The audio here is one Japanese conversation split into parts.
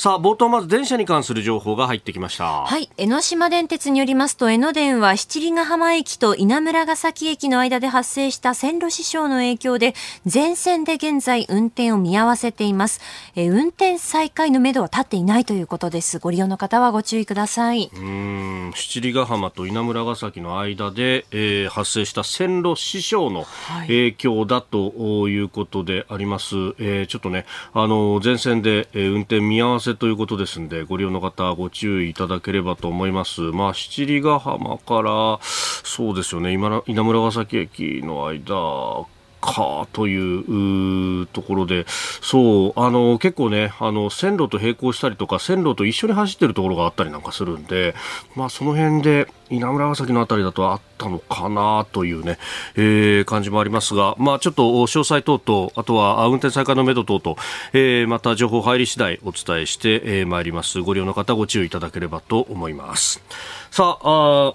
さあ冒頭まず電車に関する情報が入ってきました。はい。江ノ島電鉄によりますと江ノ電は七里ヶ浜駅と稲村ヶ崎駅の間で発生した線路死傷の影響で全線で現在運転を見合わせています。え運転再開のめどは立っていないということです。ご利用の方はご注意ください。うん。七里ヶ浜と稲村ヶ崎の間で、えー、発生した線路死傷の影響だということであります、はい、えー、ちょっとねあの全線で、えー、運転見合わせということですんで、ご利用の方ご注意いただければと思います。まあ、七里ヶ浜から、そうですよね、今稲村ヶ崎駅の間かというところで、そう、あの、結構ね、あの、線路と並行したりとか、線路と一緒に走ってるところがあったりなんかするんで、まあ、その辺で、稲村ヶ崎のあたりだとあったのかなというね、えー、感じもありますが、まあ、ちょっと詳細等々、あとは運転再開のめど等々、えー、また情報入り次第お伝えしてま、えー、いります。ご利用の方ご注意いただければと思います。さあ、あ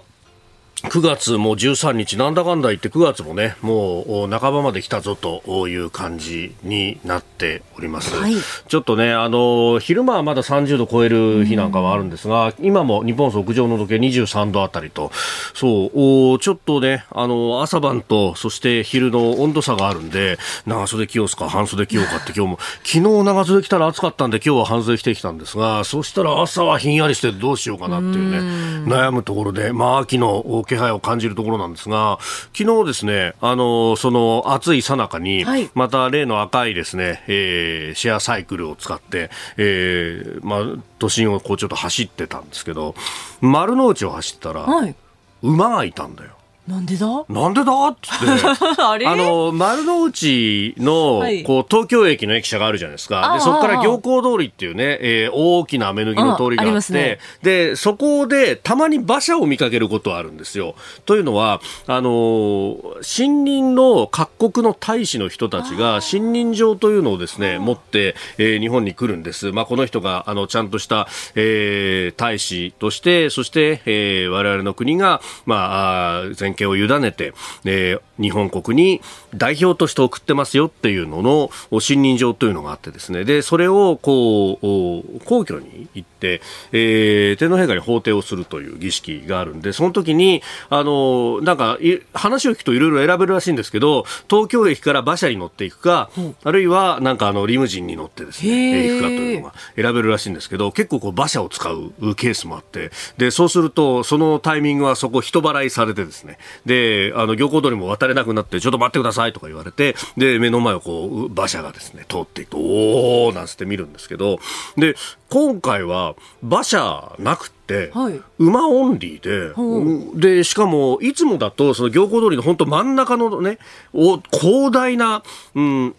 9月も13日、なんだかんだ言って9月もね、もう半ばまで来たぞという感じになっております。はい、ちょっとね、あの、昼間はまだ30度超える日なんかはあるんですが、今も日本屋上の時計23度あたりと、そう、ちょっとね、あの、朝晩と、そして昼の温度差があるんで、長袖着ようすか、半袖着ようかって 今日も、昨日長袖着たら暑かったんで今日は半袖着てきたんですが、そしたら朝はひんやりしてどうしようかなっていうね、悩むところで、まあ秋の気配を感じるところなんですが、昨日ですね、あの、その暑いさなかに、また例の赤いですね、えー、シェアサイクルを使って、えー、まあ、都心をこうちょっと走ってたんですけど、丸の内を走ったら、はい、馬がいたんだよ。なんでだ？なんでだ？っつって。あの丸の内の、はい、こう東京駅の駅舎があるじゃないですか。でそこから行幸通りっていうね、えー、大きな目抜きの通りがあって、ね、でそこでたまに馬車を見かけることはあるんですよ。というのはあの新任の各国の大使の人たちが信任状というのをですね持って、えー、日本に来るんです。まあ、この人があのちゃんとした、えー、大使としてそして、えー、我々の国が、まあ、全権を委ねて、えー、日本国に代表として送ってますよっていうのの信任状というのがあってですね。でそれをこう皇居に行って、えー、天皇陛下に法廷をするという儀式があるんでその時にあのなんか話を聞くといろいろ選べるらしいんですけど東京駅から馬車に乗っていくか、うん、あるいはなんかあのリムジンに乗ってですね行くかというのが選べるらしいんですけど結構こう馬車を使うケースもあってでそうするとそのタイミングはそこ人払いされてですね。であの行幸通りも渡れなくなって、ちょっと待ってくださいとか言われて、で、目の前をこう、馬車がですね、通っていくと、おーなんつって見るんですけど、で、今回は馬車なくて、はい、馬オンリーで、で、しかも、いつもだと、その行幸通りの本当真ん中のね、お広大な、うん、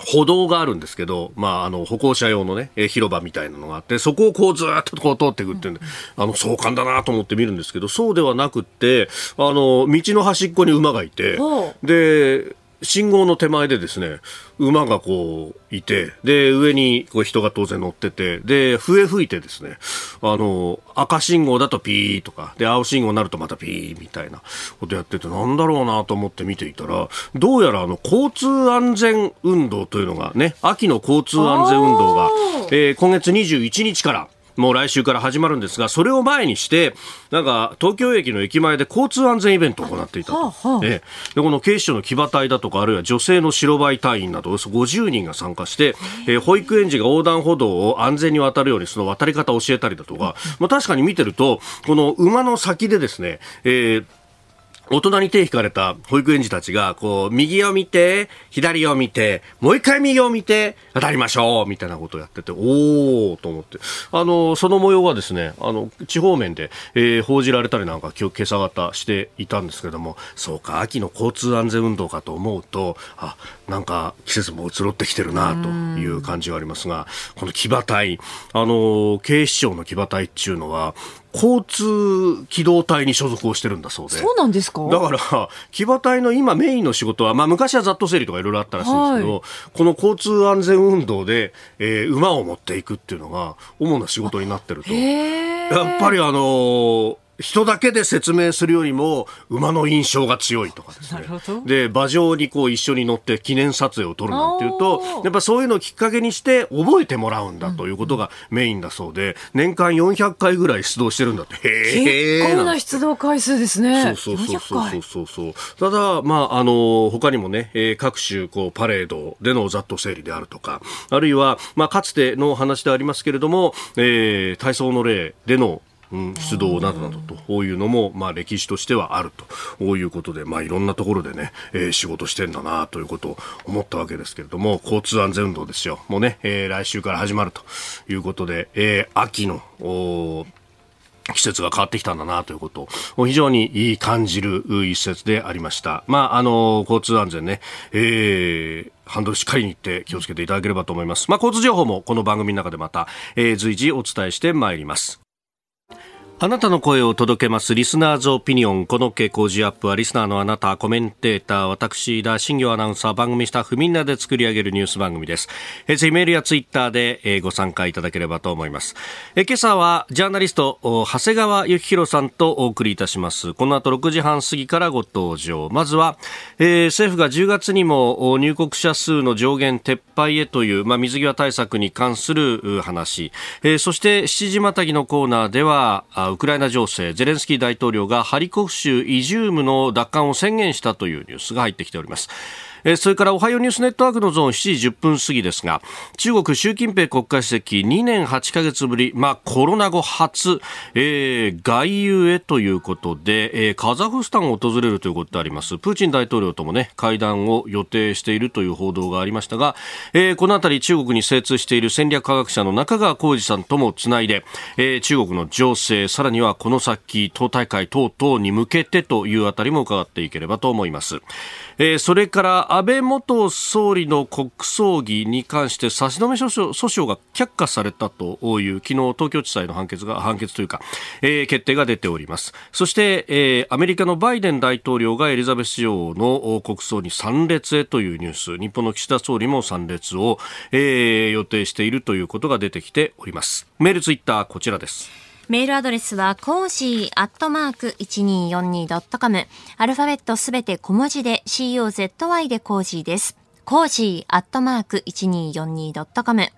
歩道があるんですけど、まあ、あの歩行者用のね、え広場みたいなのがあってそこをこうずっとこう通っていくっていうんで、あの壮観だなと思って見るんですけどそうではなくってあの道の端っこに馬がいてで信号の手前でですね馬がこういてで上にこう人が当然乗っててで笛吹いてですねあの赤信号だとピーとかで青信号になるとまたピーみたいなことやっててなんだろうなと思って見ていたらどうやらあの交通安全運動というのがね秋の交通安全運動が、えー、今月21日からもう来週から始まるんですが、それを前にして、なんか、東京駅の駅前で交通安全イベントを行っていたと。はあはあ、でこの警視庁の騎馬隊だとか、あるいは女性の白バイ隊員など、およそ50人が参加して、え。ー、保育園児が横断歩道を安全に渡るように、その渡り方を教えたりだとか、まあ、確かに見てると、この馬の先でですね、えー大人に手引かれた保育園児たちが、こう、右を見て、左を見て、もう一回右を見て、当たりましょうみたいなことをやってて、おーと思って。あの、その模様がですね、あの、地方面で、えー、報じられたりなんか、今日、今朝方していたんですけども、そうか、秋の交通安全運動かと思うと、あ、なんか、季節も移ろってきてるな、という感じはありますが、この騎馬隊、あの、警視庁の騎馬隊っていうのは、交通機動隊に所属をしてるんだそうで。そうなんですか？だから、騎馬隊の今メインの仕事は、まあ昔はざっと整理とかいろいろあったらしいんですけど、はい、この交通安全運動で、えー、馬を持っていくっていうのが主な仕事になってると。やっぱりあのー人だけで説明するよりも馬の印象が強いとかですね。で、馬上にこう一緒に乗って記念撮影を撮るなんていうと、やっぱそういうのをきっかけにして覚えてもらうんだということがメインだそうで、年間400回ぐらい出動してるんだって。へ結構な出動回数ですね。そうそうそうそうそうただ、まあ、あの、他にもね、えー、各種こうパレードでのざっと整理であるとか、あるいは、まあ、かつての話でありますけれども、えー、体操の例での出動などなどというのも、まあ、歴史としてはあるということで、まあ、いろんなところでね、えー、仕事してんだなということを思ったわけですけれども交通安全運動ですよもうね、えー、来週から始まるということで、えー、秋の季節が変わってきたんだなということを非常に感じる一節でありました。まあ、あの、交通安全ね、えー、ハンドルしっかりに行って気をつけていただければと思います。まあ、交通情報もこの番組の中でまた、えー、随時お伝えしてまいります。あなたの声を届けますリスナーズオピニオン。この傾向時アップはリスナーのあなた、コメンテーター、私、田新業アナウンサー、番組スタッフみんなで作り上げるニュース番組です。えぜひメールやツイッターで、えご参加いただければと思います。え今朝はジャーナリスト、長谷川幸宏さんとお送りいたします。この後6時半過ぎからご登場。まずは、えー、政府が10月にも入国者数の上限撤廃へという、まあ、水際対策に関する話。えー、そして7時またぎのコーナーでは、ウクライナ情勢ゼレンスキー大統領がハリコフ州イジュームの奪還を宣言したというニュースが入ってきております。えそれからおはようニュースネットワークのゾーン7時10分過ぎですが中国習近平国家主席2年8ヶ月ぶり、まあ、コロナ後初、えー、外遊へということで、えー、カザフスタンを訪れるということでありますプーチン大統領ともね会談を予定しているという報道がありましたが、えー、このあたり中国に精通している戦略科学者の中川浩二さんともつないで、えー、中国の情勢さらにはこの先党大会等々に向けてというあたりも伺っていければと思います。えー、それから安倍元総理の国葬儀に関して差し止め訴訟訴訟が却下されたという昨日東京地裁の判決が判決というか、えー、決定が出ております。そして、えー、アメリカのバイデン大統領がエリザベス女王の国葬に参列へというニュース。日本の岸田総理も参列を、えー、予定しているということが出てきております。メールツイッターこちらです。メールアドレスは、コージーアットマーク 1242.com。アルファベットすべて小文字で COZY でコージーです。コージーアットマーク 1242.com。フ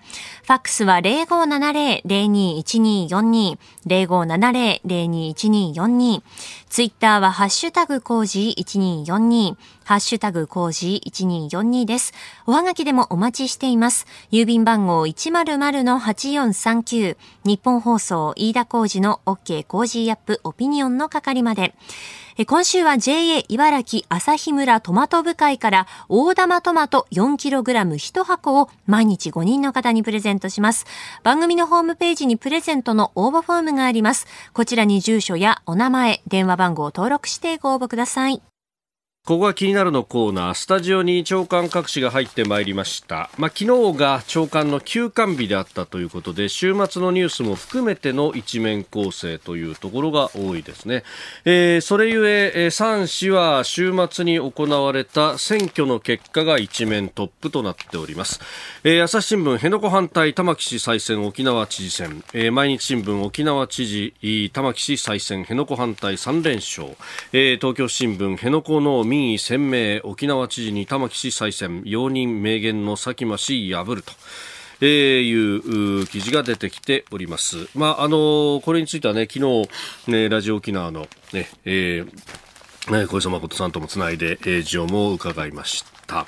ァックスは0570-021242。0570-021242。ツイッターはハッシュタグコージー1242。ハッシュタグ cozy1242です。おはがきでもお待ちしています。郵便番号100-8439。日本放送飯田コージの OK コージーアップオピニオンの係まで。今週は JA 茨城旭村トマト部会から大玉トマト 4kg1 箱を毎日5人の方にプレゼントします。番組のホームページにプレゼントの応募フォームがあります。こちらに住所やお名前、電話番号を登録してご応募ください。ここが気になるのコーナー、スタジオに長官各紙が入ってまいりました。まあ、昨日が長官の休館日であったということで、週末のニュースも含めての一面構成というところが多いですね。えー、それゆえ、えー、3紙は週末に行われた選挙の結果が一面トップとなっております。えー、朝日新聞、辺野古反対、玉城氏再選沖縄知事選、えー、毎日新聞、沖縄知事、玉城氏再選、辺野古反対3連勝、えー、東京新聞、辺野古の民意鮮明沖縄知事に玉城氏再選容認明言の佐喜真氏破ると。えー、いう記事が出てきております。まあ、あのこれについてはね、昨日、ね、ラジオ沖縄のね、えー、小磯誠さんともつないで、えー、情も伺いました。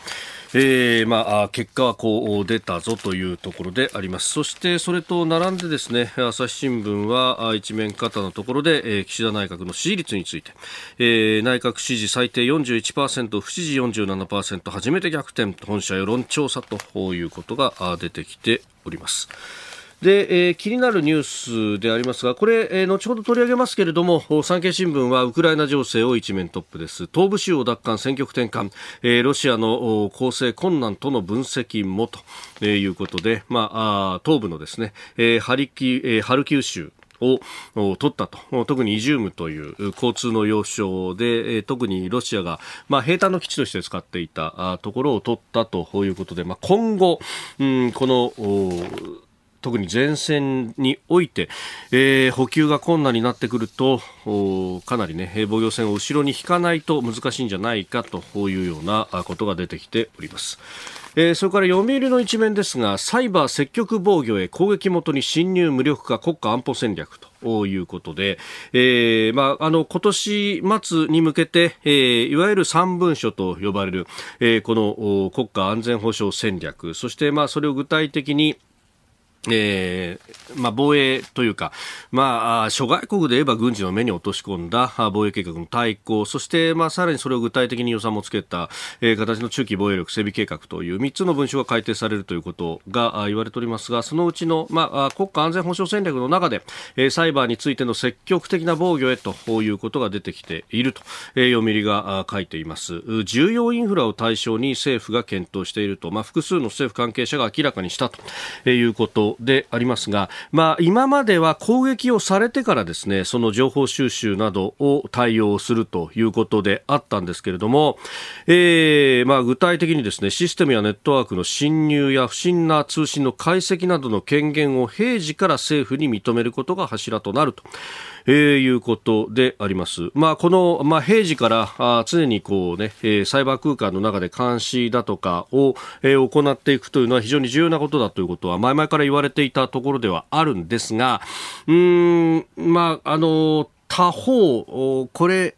えー、まあ、結果はこう出たぞというところであります。そしてそれと並んでですね、朝日新聞は一面肩のところで、えー、岸田内閣の支持率について、えー、内閣支持最低41%、不支持47%、初めて逆転、本社世論調査ということが出てきております。で、えー、気になるニュースでありますが、これ、えー、後ほど取り上げますけれども、産経新聞はウクライナ情勢を一面トップです。東部州を奪還、戦局転換、えー、ロシアの攻勢困難との分析もということで、まあ、あ東部のですね、えー、ハリキ、えー、ハルキウ州、を取ったと、特にイジュームという交通の要衝で、特にロシアが、まあ、兵隊の基地として使っていたところを取ったということで、まあ、今後、うん、この特に前線において、えー、補給が困難になってくるとかなりね防御線を後ろに引かないと難しいんじゃないかというようなことが出てきております。えー、それから読売の一面ですがサイバー積極防御へ攻撃元に侵入無力化国家安保戦略ということで、えーまあ、あの今年末に向けて、えー、いわゆる三文書と呼ばれる、えー、この国家安全保障戦略そして、まあ、それを具体的にえーまあ、防衛というか、まあ、諸外国で言えば軍事の目に落とし込んだ防衛計画の対抗、そして、まあ、さらにそれを具体的に予算もつけた、えー、形の中期防衛力整備計画という3つの文書が改定されるということが言われておりますが、そのうちの、まあ、国家安全保障戦略の中で、えー、サイバーについての積極的な防御へということが出てきていると、えー、読売が書いています。重要インフラを対象に政府が検討していると、まあ、複数の政府関係者が明らかにしたということでありますが、まあ、今までは攻撃をされてからですね、その情報収集などを対応するということであったんですけれども、えー、まあ、具体的にですね、システムやネットワークの侵入や不審な通信の解析などの権限を平時から政府に認めることが柱となると。えー、いうことであります。まあ、この、まあ、平時からあ常にこうね、えー、サイバー空間の中で監視だとかを、えー、行っていくというのは非常に重要なことだということは前々から言われていたところではあるんですが、うん、まあ、あの、他方、これ、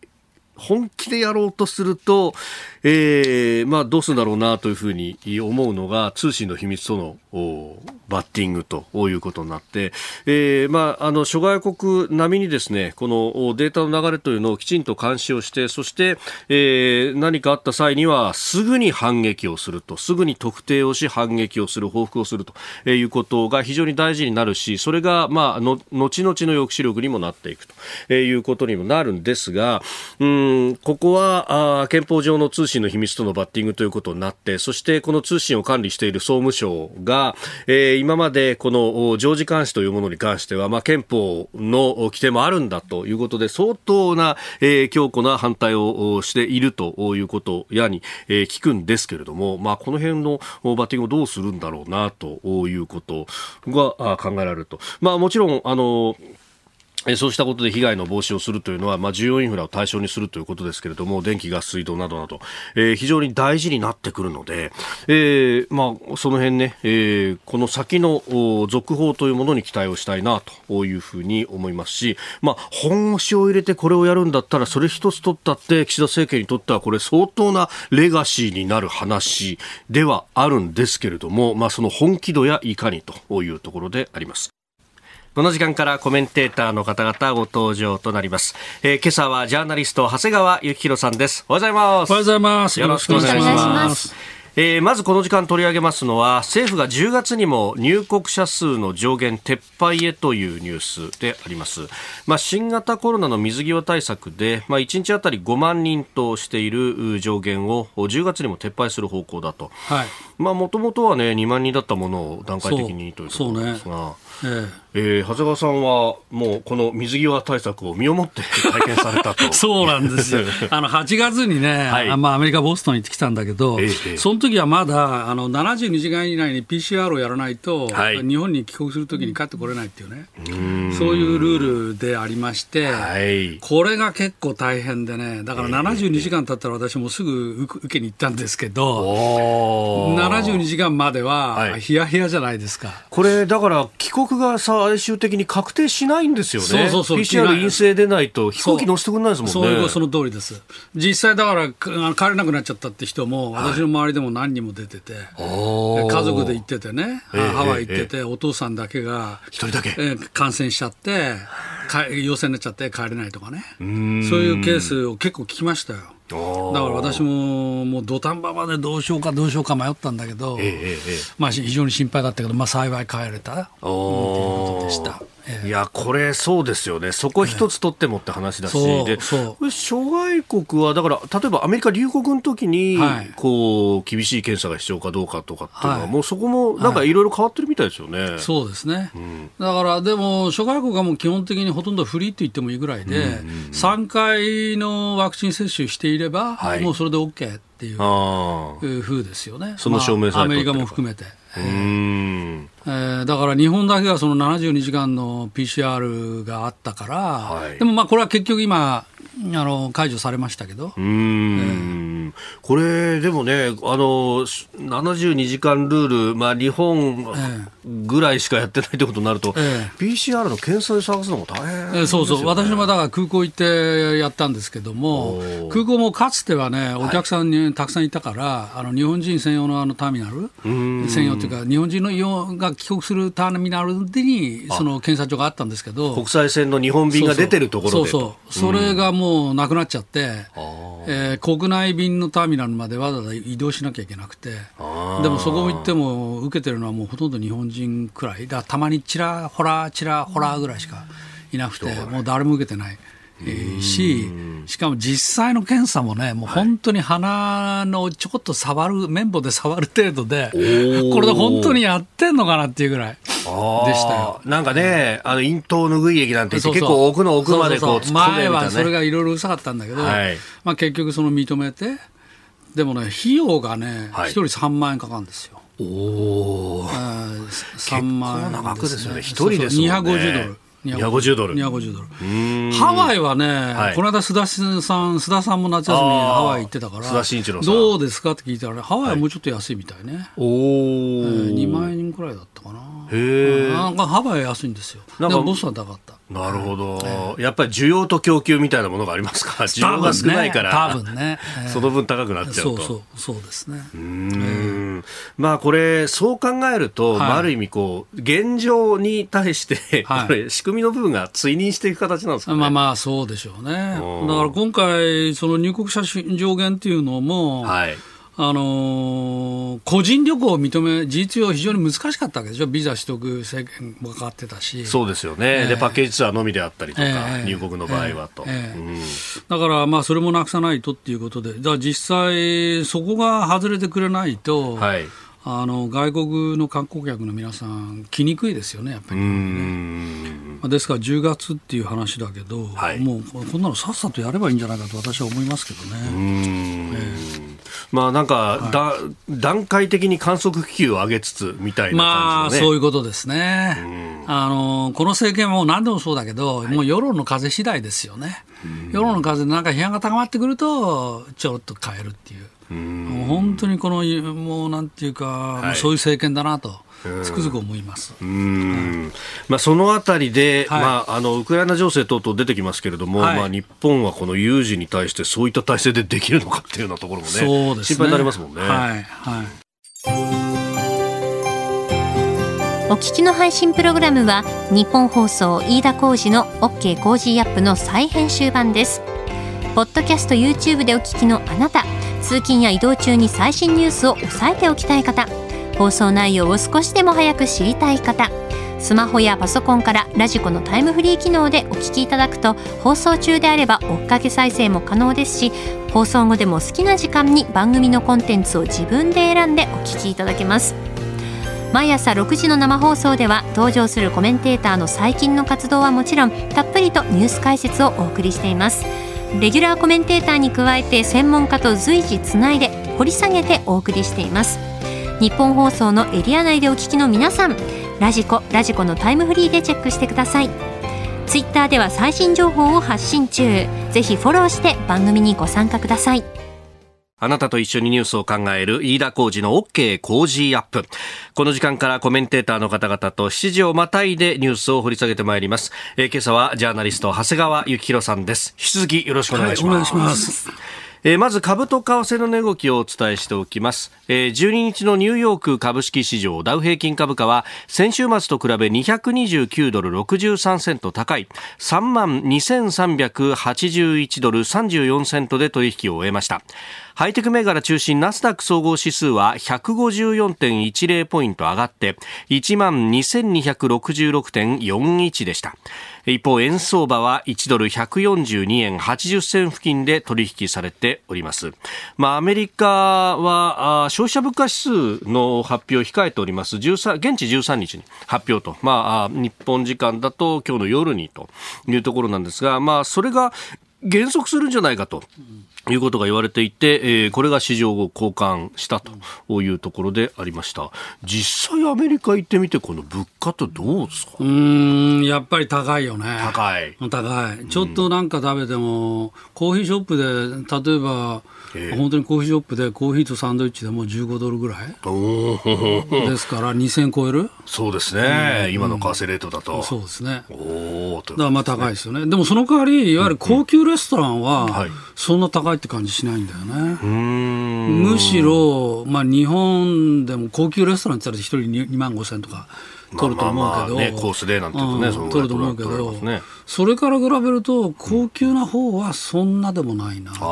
本気でやろうとすると、えー、まあどうするんだろうなというふうに思うのが通信の秘密とのバッティングということになって、えー、まああの諸外国並みにですねこのデータの流れというのをきちんと監視をしてそして、えー、何かあった際にはすぐに反撃をするとすぐに特定をし反撃をする報復をするということが非常に大事になるしそれがまあの後々の抑止力にもなっていくということにもなるんですがうんここはあ憲法上の通信の秘密とのバッティングということになって、そしてこの通信を管理している総務省が、えー、今までこの常時監視というものに関しては、まあ、憲法の規定もあるんだということで、相当な、えー、強固な反対をしているということやに、えー、聞くんですけれども、まあ、この辺のバッティングをどうするんだろうなということが考えられると。まあ、もちろん、あの、そうしたことで被害の防止をするというのは、まあ、重要インフラを対象にするということですけれども、電気、ガス、水道などなど、えー、非常に大事になってくるので、えー、まあ、その辺ね、えー、この先の続報というものに期待をしたいなというふうに思いますし、まあ、本腰を入れてこれをやるんだったら、それ一つ取ったって、岸田政権にとってはこれ相当なレガシーになる話ではあるんですけれども、まあ、その本気度やいかにというところであります。この時間からコメンテーターの方々ご登場となります。えー、今朝はジャーナリスト長谷川幸宏さんです。おはようございます。おはようございます。よろしくお願いします。えー、まずこの時間取り上げますのは政府が10月にも入国者数の上限撤廃へというニュースであります、まあ、新型コロナの水際対策で、まあ、1日あたり5万人としている上限を10月にも撤廃する方向だともともとは、ね、2万人だったものを段階的にというところですが。ええ。えー、長谷川さんはもうこの水際対策を身をもって体験されたと。そうなんですよ、あの8月にね、はい、まあ、アメリカ・ボストンに行ってきたんだけど、えー、その時はまだあの72時間以内に PCR をやらないと、はい、日本に帰国するときに帰ってこれないっていうね、うそういうルールでありまして、はい、これが結構大変でね、だから72時間経ったら私もすぐ受けに行ったんですけど、72時間まではヒヤヒヤじゃないですか。これだから帰国が最終的に確定しないんですよね。そうそうそう PCR 陰性でないと飛行機乗せてくれないですもんね。そうその通りです。実際だから帰れなくなっちゃったって人も、私の周りでも何人も出てて、はい、家族で行っててね、えー、ハワイ行ってて、えー、お父さんだけが一人だけ、えー、感染しちゃって、陽性になっちゃって帰れないとかね。そういうケースを結構聞きましたよ。だから私ももう土壇場までどうしようかどうしようか迷ったんだけど、ええまあ、非常に心配だったけど、まあ、幸い帰れたということでした。いや、これそうですよね。そこ一つ取ってもって話だし、で、諸外国は、だから、例えばアメリカ留国の時に、はい、こう、厳しい検査が必要かどうかとかっていうのは、はい、もうそこもなんかい。ろいろ変わってるみたいですよね。そうですね。うん、だから、でも、諸外国はもう基本的にほとんどフリーと言ってもいいぐらいで、うんうんうん、3回のワクチン接種していれば、はい、もうそれで OK っていうふうですよね。その証明され、まあ、アメリカも含めて。うんえー、だから日本だけはその72時間の PCR があったから、はい、でもまあこれは結局今、あの解除されましたけど。うん、えー、これ、でもね、あの72時間ルール、まあ、日本ぐらいしかやってないってことになると、えー、PCR の検査で探すのも大変、ね、えー、そうそう、私もだから空港行ってやったんですけども、空港もかつてはね、お客さんにたくさんいたから、はい、あの日本人専用のあのターミナル、専用というか、日本人のが帰国するターミナルに、その検査所があったんですけど、国際線の日本便が出てるところでそうそうそれがもうなくなっちゃって、えー、国内便のターミナルまでわざわざ移動しなきゃいけなくて、でもそこ行っても、受けてるのはもうほとんど日本人くらい、だたまにちらほら、ちらほらぐらいしかいなくて、もう誰も受けてない。し、しかも実際の検査もね、もう本当に鼻のちょこっと触る、綿棒で触る程度で、これで本当にやってんのかなっていうぐらいでしたよ。なんかね、あの、咽頭拭い液なんて結構奥の奥までこう突っ込んでみた、ね、前はそれがいろいろうさかったんだけど、はい、まあ結局その認めて、でもね、費用がね、一、はい、人3万円かかるんですよ。おお、3万円、ね、結構な額ですよね、一人ですもんね。250ドル。250ドル。250ドル。ハワイはね、はい、この間須田さん、須田さんも夏休みにハワイ行ってたから、須田慎一郎さん。どうですか？って聞いたら、ね、ハワイはもうちょっと安いみたいね。はい、おお、えー、2万円くらいだったかな。へえ。なんかハワイは安いんですよ。なんかボスは高かった。なるほど、えー、やっぱり需要と供給みたいなものがありますか、需要が少ないから、多分ね、えー、その分高くなっちゃうと。そうそうそうですね。うん、まあこれ、そう考えると、はい、まあ、ある意味こう、現状に対して、はい、これ、仕組みの部分が追認していく形なんですか、ね、まあまあ、そうでしょうね。だから今回、その入国者上限っていうのも、はいあのー、個人旅行を認め、事実上、非常に難しかったわけでしょ、ビザ取得制限もかかってたし、そうですよね、えー、でパッケージツアーのみであったりとか、えー、入国の場合はと。だから、まあ、それもなくさないとっていうことで、だ実際、そこが外れてくれないと、はい。あの外国の観光客の皆さん、来にくいですよね、やっぱり、ね、ですから10月っていう話だけど、はい、もうこんなのさっさとやればいいんじゃないかと私は思いますけどね。えー、まあなんか、だ、はい、段階的に観測気球を上げつつみたいな、ね、まあそういうことですね。あのこの政権はもう何でもそうだけど、はい、もう世論の風次第ですよね。世論の風でなんか批判が高まってくると、ちょろっと変えるっていう。もう本当にこの、もうなんていうか、はい、そういう政権だなと。つくづく思います。うん、まあ、そのあたりで、はい、まあ、あのウクライナ情勢等々出てきますけれども、はい、まあ、日本はこの有事に対してそういった体制でできるのかっていうようなところもね、ね心配になりますもんね。はい、はいお聞きの配信プログラムは日本放送飯田浩司の OK コージーアップの再編集版です。ポッドキャスト YouTube でお聞きのあなた、通勤や移動中に最新ニュースを押さえておきたい方。放送内容を少しでも早く知りたい方スマホやパソコンからラジコのタイムフリー機能でお聞きいただくと放送中であれば追っかけ再生も可能ですし放送後でも好きな時間に番組のコンテンツを自分で選んでお聞きいただけます。毎朝6時の生放送では登場するコメンテーターの最近の活動はもちろんたっぷりとニュース解説をお送りしています。レギュラーコメンテーターに加えて専門家と随時つないで掘り下げてお送りしています。日本放送のエリア内でお聞きの皆さんラジコラジコのタイムフリーでチェックしてくださいツイッターでは最新情報を発信中ぜひフォローして番組にご参加くださいあなたと一緒にニュースを考える飯田浩二の OK 工事アップ。この時間からコメンテーターの方々と7時をまたいでニュースを掘り下げてまいります。えー、今朝はジャーナリスト長谷川幸宏さんです。引き続きよろしくお願いします。はい、お願いします。えー、まず株と為替の値動きをお伝えしておきます、えー、12日のニューヨーク株式市場ダウ平均株価は先週末と比べ229ドル63セント高い。3万2381ドル34セントで取引を終えました。ハイテク銘柄中心ナスダック総合指数は154.10ポイント上がって1万2266.41でした一方円相場は1ドル142円80銭付近で取引されております。まあ、アメリカは消費者物価指数の発表を控えております。現地13日に発表と、まあ、日本時間だと今日の夜にというところなんですが、まあ、それが減速するんじゃないかと。いうことが言われていて、えー、これが市場を交換したというところでありました。実際アメリカ行ってみて、この物価ってどうですか？うん、やっぱり高いよね。高い。高い。ちょっとなんか食べても、コーヒーショップで、例えば、えー、本当にコーヒーショップでコーヒーとサンドイッチでもう15ドルぐらい。ですから2000超える？そうですね、うん、今の為替レートだと、そうですね。おだからまあ高いですよね。でもその代わりいわゆる高級レストランはそんな高いって感じしないんだよね、うん、むしろ、まあ、日本でも高級レストランって言ったら1人2万5千とか取ると思うけど、まあまあまあね、コースでなんていうとね、うん、取ると思うけど、ね、それから比べると、高級な方はそんなでもないなっていう、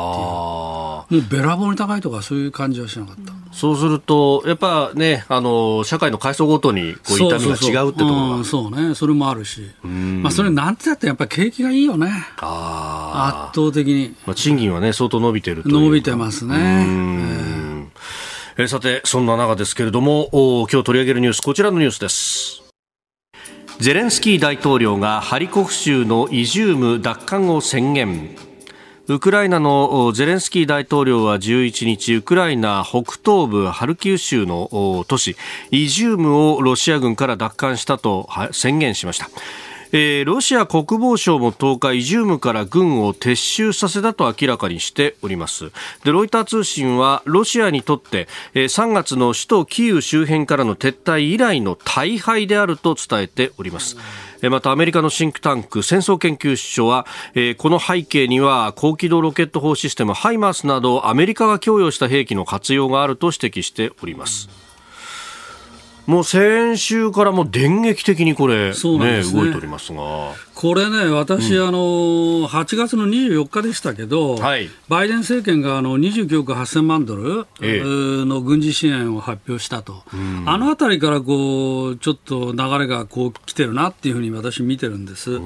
もうべらぼうに高いとか、そういう感じはしなかった。そうすると、やっぱね、あの社会の階層ごとにこう痛みが違うってところがそうね、それもあるし、まあ、それなんてだってやっぱり景気がいいよね、圧倒的に。まあ、賃金はね、相当伸びてると伸びてますね。えさて、そんな中ですけれども、今日取り上げるニュース、こちらのニュースです。ゼレンスキー大統領がハリコフ州のイジューム奪還を宣言。ウクライナのゼレンスキー大統領は11日、ウクライナ北東部ハルキウ州の都市イジュームをロシア軍から奪還したと宣言しました。えー、ロシア国防省も10日イジュームから軍を撤収させたと明らかにしておりますでロイター通信はロシアにとって、えー、3月の首都キーウ周辺からの撤退以来の大敗であると伝えておりますまたアメリカのシンクタンク戦争研究所は、えー、この背景には高機動ロケット砲システムハイマースなどアメリカが供与した兵器の活用があると指摘しております。もう先週からもう電撃的にこれ、ね、ね。動いておりますが。これね、私、うん、あの8月の24日でしたけど、はい、バイデン政権があの29億8000万ドルの軍事支援を発表したと、ええ、あのあたりからこうちょっと流れがこう来てるなっていうふうに私、見てるんです。とい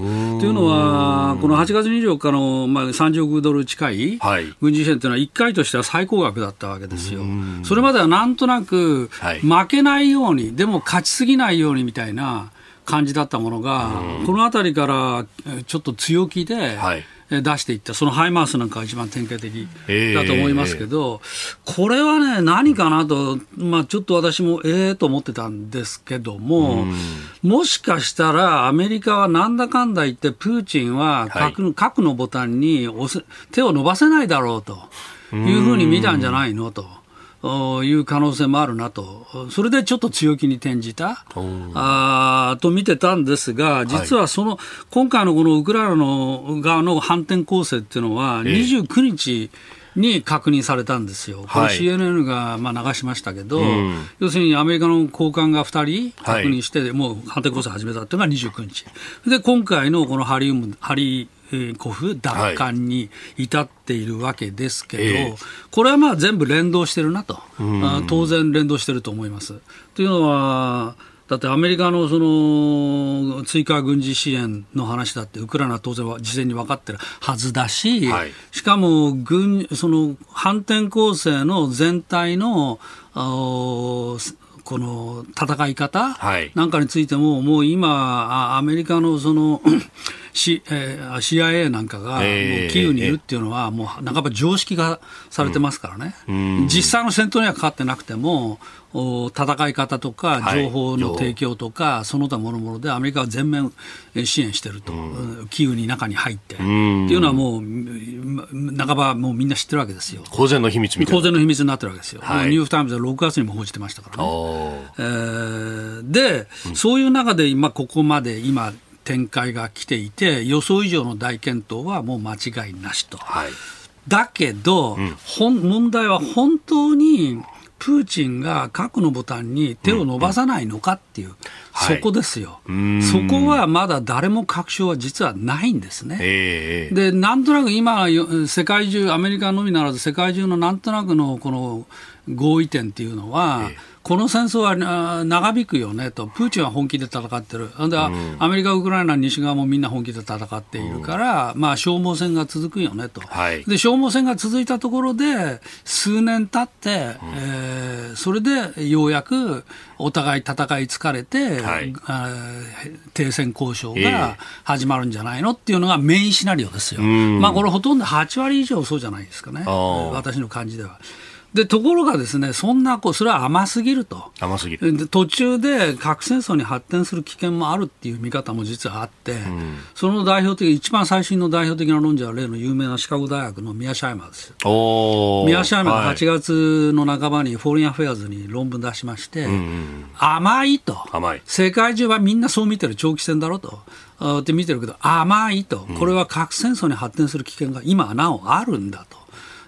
うのは、この8月24日の、まあ、30億ドル近い軍事支援というのは、1回としては最高額だったわけですよ。それまではなんとなく、負けないように、でも勝ちすぎないようにみたいな。感じだったものが、この辺りからちょっと強気で、出していった、そのハイマースなんかが一番典型的だと思いますけど、えー、これはね、何かなと、まあ、ちょっと私もええと思ってたんですけども、もしかしたらアメリカはなんだかんだ言って、プーチンは核,、はい、核のボタンに手を伸ばせないだろうというふうに見たんじゃないのと。いう可能性もあるなと、それでちょっと強気に転じた。あと見てたんですが、実はその、はい、今回のこのウクライナの側の反転攻勢っていうのは、29日、に確認されたんですよ、これ CNN がまあ流しましたけど、うん、要するにアメリカの高官が2人確認して、はい、もう反転攻勢始めたっていうのが29日、で今回のこのハリウムハリコフ奪還に至っているわけですけど、はい、これはまあ全部連動してるなと、当然連動してると思います。というのは、だってアメリカのその追加軍事支援の話だってウクライナは当然は事前に分かってるはずだし、はい、しかも軍その反転攻勢の全体のこの戦い方なんかについても、もう今、アメリカのその C えー、CIA なんかが、もうキーウにいるっていうのは、もう半ば常識化されてますからね、うん、実際の戦闘にはかかってなくても、戦い方とか情報の提供とか、はい、その他もろもろでアメリカは全面支援してると、うん、キーウに中に入って、うん、っていうのはもう、半ばもうみんな知ってるわけですよ。公然の秘密みたいな。公然の秘密になってるわけですよ。はい、ニューヨーク・タイムズは6月にも報じてましたからね。えー、で、そういう中で今、ここまで今、展開が来ていて、予想以上の大健闘はもう間違いなしと。はい。だけど、うん、問題は本当にプーチンが核のボタンに手を伸ばさないのかっていう、うんうんそこですよ、はい、そこはまだ誰も確証は実はないんですね。えー、でなんとなく今、世界中、アメリカのみならず世界中のなんとなくのこの合意点っていうのは、えーこの戦争は長引くよねと、プーチンは本気で戦ってる、で、うん、アメリカ、ウクライナ、西側もみんな本気で戦っているから、うん、まあ、消耗戦が続くよねと、はい、で、消耗戦が続いたところで、数年経って、うん、えー、それでようやくお互い戦い疲れて、はい、停戦交渉が始まるんじゃないのっていうのがメインシナリオですよ。まあ、これ、ほとんど8割以上そうじゃないですかね、私の感じでは。でところがですねそんなこうそれは甘すぎると。甘すぎる。途中で核戦争に発展する危険もあるっていう見方も実はあって、うん、その代表的一番最新の代表的な論者は例の有名なシカゴ大学のミアシャイマーです。ミアシャイマーが8月の半ばに Foreign Affairs に論文出しまして、甘いと。甘い。世界中はみんなそう見てる長期戦だろと。って見てるけど甘いと、これは核戦争に発展する危険が今なおあるんだと。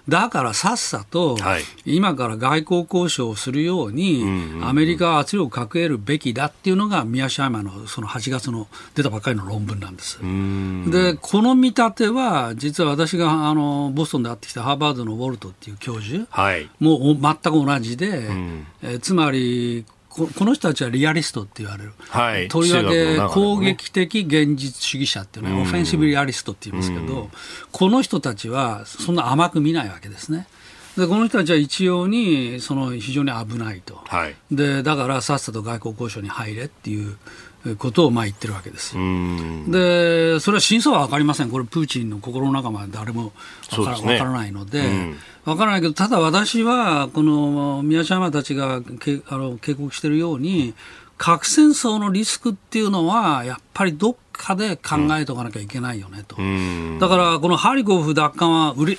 だからさっさと、今から外交交渉をするように、アメリカは圧力をかけるべきだっていうのが、宮島山のその8月の出たばっかりの論文なんです。で、この見立ては、実は私があのボストンで会ってきたハーバードのウォルトっていう教授、はい、もう全く同じで、えつまり、この人たちはリアリストって言われる、はい、とりわけ攻撃的現実主義者っていうのは、オフェンシブリアリストって言いますけど、この人たちはそんな甘く見ないわけですね。でこの人たちは一様にその非常に危ないと、はい、でだからさっさと外交交渉に入れっていうことをまあ言ってるわけです。で、それは真相は分かりません、これ、プーチンの心の中まで誰も分からね、からないので、うん、分からないけど、ただ私は、この宮島たちがけあの警告しているように、核戦争のリスクっていうのは、やっぱりどっかで考えておかなきゃいけないよねと、うん、だからこのハリコフ奪還はうれ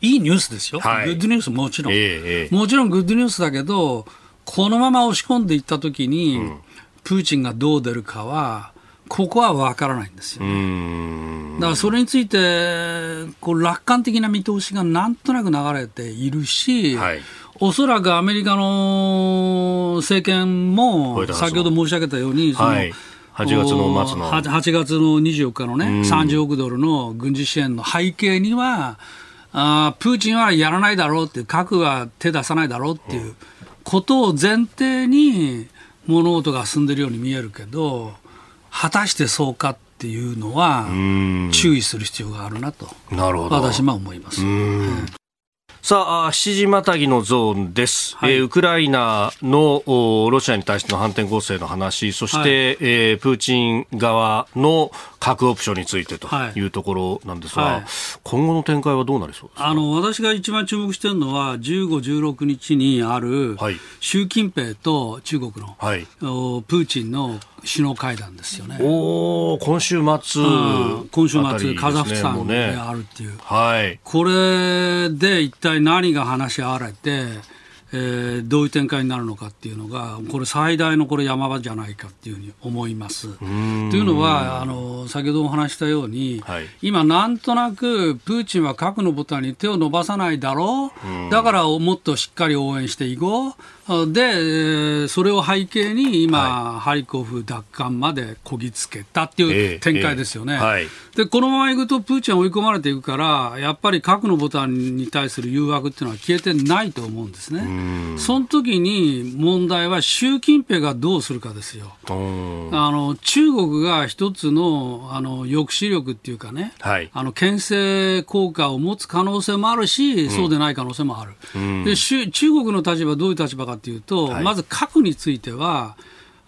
いいニュースですよ、はい、グッドニュースもちろん、えー、もちろんグッドニュースだけど、このまま押し込んでいったときに、うん。プーチンがどう出るかは、ここは分からないんですよ、ね、だからそれについてこう楽観的な見通しがなんとなく流れているし、はい、おそらくアメリカの政権も先ほど申し上げたように、その、はい。8月の末の。8, 8月の24日のね、30億ドルの軍事支援の背景には、あプーチンはやらないだろうって、核は手出さないだろうっていうことを前提に、物事が進んでるように見えるけど果たしてそうかっていうのは注意する必要があるなとなるほど。私は思います。さあ、7時またぎのゾーンです。はい、えー、ウクライナのロシアに対しての反転攻勢の話、そして、はい、えー、プーチン側の核オプションについてとい。うところなんですが、はい、今後の展開はどうなりそうですか？あの私が一番注目しているのは、15、16日にある、習近平と中国の、はい、プーチンの首脳会談ですよね。お今週末、うん、今週末、カザフスタンであるっていう、はい、これで一体何が話し合われて、えー、どういう展開になるのかっていうのが、これ、最大のこれ山場じゃないかっていうふうに思います。というのはあの、先ほどお話したように、はい、今、なんとなくプーチンは核のボタンに手を伸ばさないだろう、だからもっとしっかり応援していこう。で、それを背景に今、はい、ハリコフ奪還までこぎつけたっていう展開ですよね。えーえーはい、で、このままいくと、プーチンは追い込まれていくから、やっぱり核のボタンに対する誘惑っていうのは消えてないと思うんですね。その時に問題は、習近平がどうするかですよ。あの中国が一つのあの抑止力っていうかね、はい、あの牽制効果を持つ可能性もあるし、うん、そうでない可能性もある。で中国の立場、どういう立場かというと、はい、まず核については、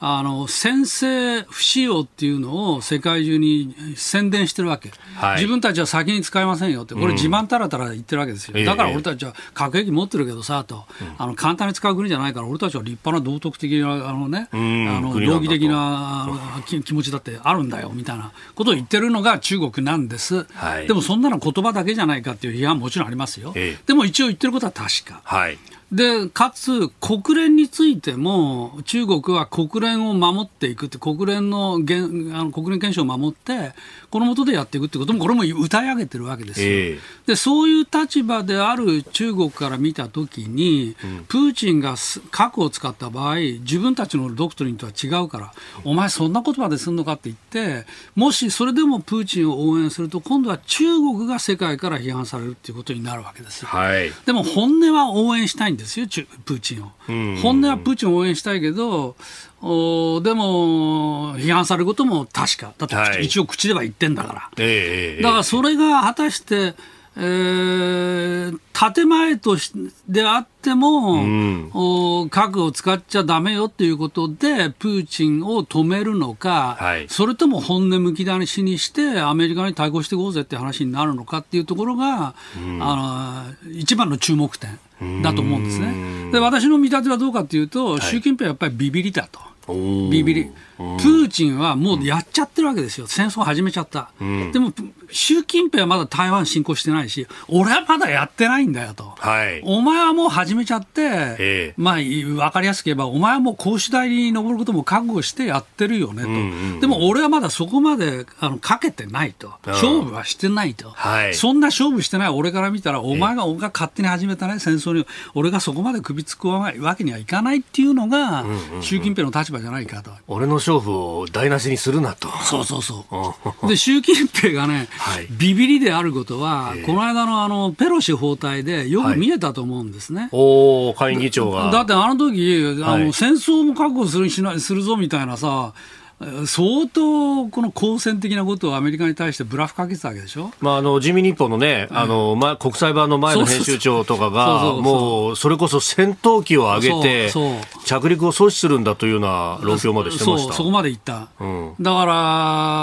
あの先制不使用っていうのを世界中に宣伝してるわけ、はい、自分たちは先に使いませんよって、これ、自慢たらたら言ってるわけですよ、うん、だから俺たちは核兵器持ってるけどさと、あの簡単に使う国じゃないから、俺たちは立派な道徳的な、あのね、あの道義的な気持ちだってあるんだよみたいなことを言ってるのが中国なんです、はい、でもそんなの言葉だけじゃないかっていう批判ももちろんありますよ、でも一応言ってることは確か。はいで、かつ、国連についても、中国は国連を守っていくって、国連のあの国連憲章を守って、この下でやっていくってことも、これも歌い上げてるわけですよ。えー、で、そういう立場である中国から見たときに、うん、プーチンが核を使った場合、自分たちのドクトリンとは違うから、お前そんなことまですんのかって言って、もしそれでもプーチンを応援すると、今度は中国が世界から批判されるっていうことになるわけですよ。はい、でも本音は応援したいんですよ、プーチンを。本音はプーチンを応援したいけど、おでも、批判されることも確か。だって、はい、一応口では言ってんだから。えー、だからそれが果たして、えー、建前としであっても、うん、お核を使っちゃだめよっていうことで、プーチンを止めるのか、はい、それとも本音むき出しにして、アメリカに対抗していこうぜって話になるのかっていうところが、うん、あの一番の注目点だと思うんですね。で私の見立てはどうかというと、習近平はやっぱりビビりだと。ビビり。プーチンはもうやっちゃってるわけですよ、戦争始めちゃった、うん、でも習近平はまだ台湾侵攻してないし、俺はまだやってないんだよと、はい、お前はもう始めちゃって、まあ、分かりやすく言えば、お前はもう公主台に登ることも覚悟してやってるよねと、うんうん、でも俺はまだそこまであのかけてないと、勝負はしてないと、はい、そんな勝負してない俺から見たら、お前が俺が勝手に始めた、ね、戦争に、俺がそこまで首突っ込むわけにはいかないっていうのが、習近平の立場じゃないかと。俺の勝負を台無しにするなと。そうそうそう。で、習近平がね、はい、ビビりであることは、この間のあのペロシ訪台でよく見えたと思うんですね。はい、お下院議長が。だってあの時、あの、戦争も覚悟するしなするぞみたいなさ、相当、この好戦的なことをアメリカに対してブラフかけてたわけでしょ、まあ、あの人民日報のね、あのま、国際版の前の編集長とかが、もうそれこそ戦闘機を上げて、着陸を阻止するんだというような論評までしてました。そこまで言った、うん、だか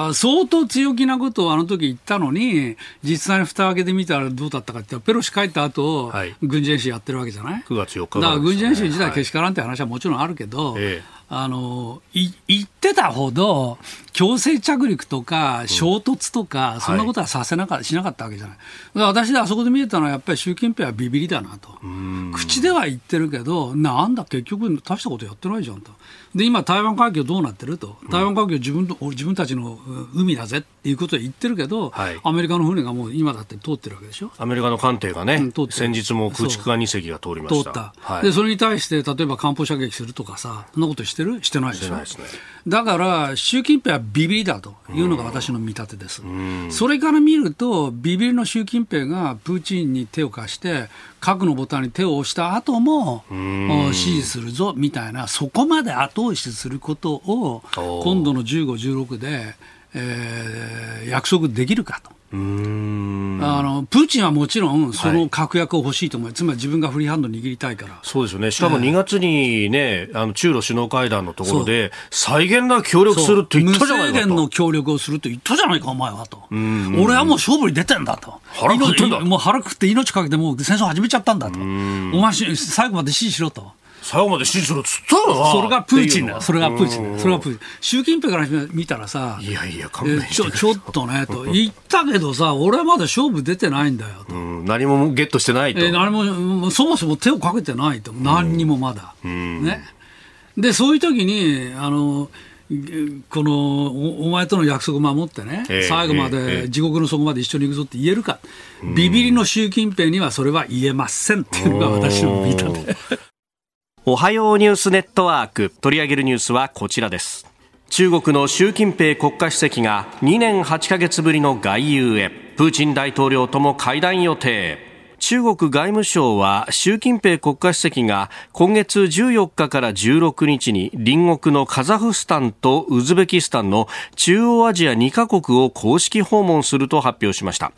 ら、相当強気なことをあの時言ったのに、実際に蓋を開けてみたらどうだったかって、ペロシ帰った後、はい、軍事演習やってるわけじゃない ?9 月4日、ね、だから軍事演習自体けしからんって話はもちろんあるけど、ええあのい言ってたほど強制着陸とか衝突とか、そんなことはさせなか、しなかったわけじゃない。私であそこで見えたのはやっぱり習近平はビビりだなと。口では言ってるけど、なんだ結局大したことやってないじゃんと。で今、台湾海峡どうなってると、台湾海峡自分と自分たちの海だぜ。っていうことを言ってるけど、はい、アメリカの船がもう今だって通ってるわけでしょ？アメリカの艦艇がね、うん、先日も空畜艦2隻が通りました。通った、はい、でそれに対して、例えば艦砲射撃するとかさ、そんなことしてる？してないでしょ？しね、だから、習近平はビビりだというのが私の見立てです。それから見ると、ビビりの習近平がプーチンに手を貸して、核のボタンに手を押した後も支持するぞみたいな、そこまで後押しすることを、今度の15、16で、えー、約束できるかと。あのプーチンはもちろん、その確約を欲しいと思う、はい、つまり自分がフリーハンド握りたいから。そうですよね。しかも2月にね、あの中ロ首脳会談のところで、再現な協力するって言ったじゃないかと。無制限の協力をすると言ったじゃないか、お前はと。俺はもう勝負に出てんだと。腹くって。もう腹くって命かけてもう戦争始めちゃったんだと。お前、最後まで支持しろと。最後まで支持するっつったよなそれがプーチンだ。それがプーチンだ。それがプーチン。習近平から見たらさいやいや勘弁ちょ ちょっとねと言ったけどさ俺はまだ勝負出てないんだよと、何もゲットしてないと、え何もそもそも手をかけてないと。何にもまだ、ね。でそういう時にあのこのお前との約束守ってね、えー、最後まで、地獄の底まで一緒に行くぞって言えるか、ビビりの習近平にはそれは言えませんっていうのが私の見立て。おはようニュースネットワーク。取り上げるニュースはこちらです。中国の習近平国家主席が2年8ヶ月ぶりの外遊へ。プーチン大統領とも会談予定。中国外務省は習近平国家主席が今月14日から16日に隣国のカザフスタンとウズベキスタンの中央アジア2カ国を公式訪問すると発表しました。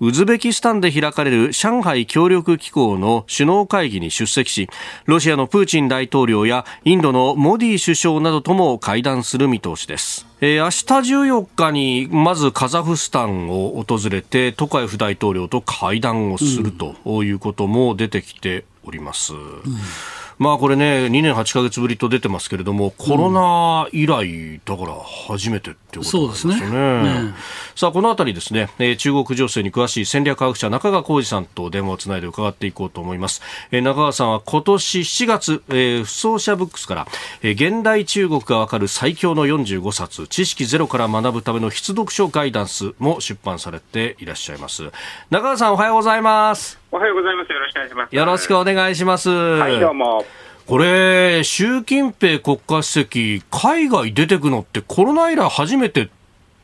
ウズベキスタンで開かれる上海協力機構の首脳会議に出席しロシアのプーチン大統領やインドのモディ首相などとも会談する見通しですえー、明日14日にまずカザフスタンを訪れてトカエフ大統領と会談をするということも出てきております。うんまあこれね、2年8か月ぶりと出てますけれども、コロナ以来、だから初めてってことなんですね。そうですね。ねさあ、このあたりですね、えー、中国情勢に詳しい戦略科学者中川浩二さんと電話をつないで伺っていこうと思います。えー、中川さんは今年7月、えー、不走者ブックスから、えー、現代中国がわかる最強の45冊、知識ゼロから学ぶための必読書ガイダンスも出版されていらっしゃいます。中川さんおはようございます。おはようございます。よろしくお願いします。よろしくお願いします。はい、どうも。これ、習近平国家主席、海外出てくのってコロナ以来初めてっ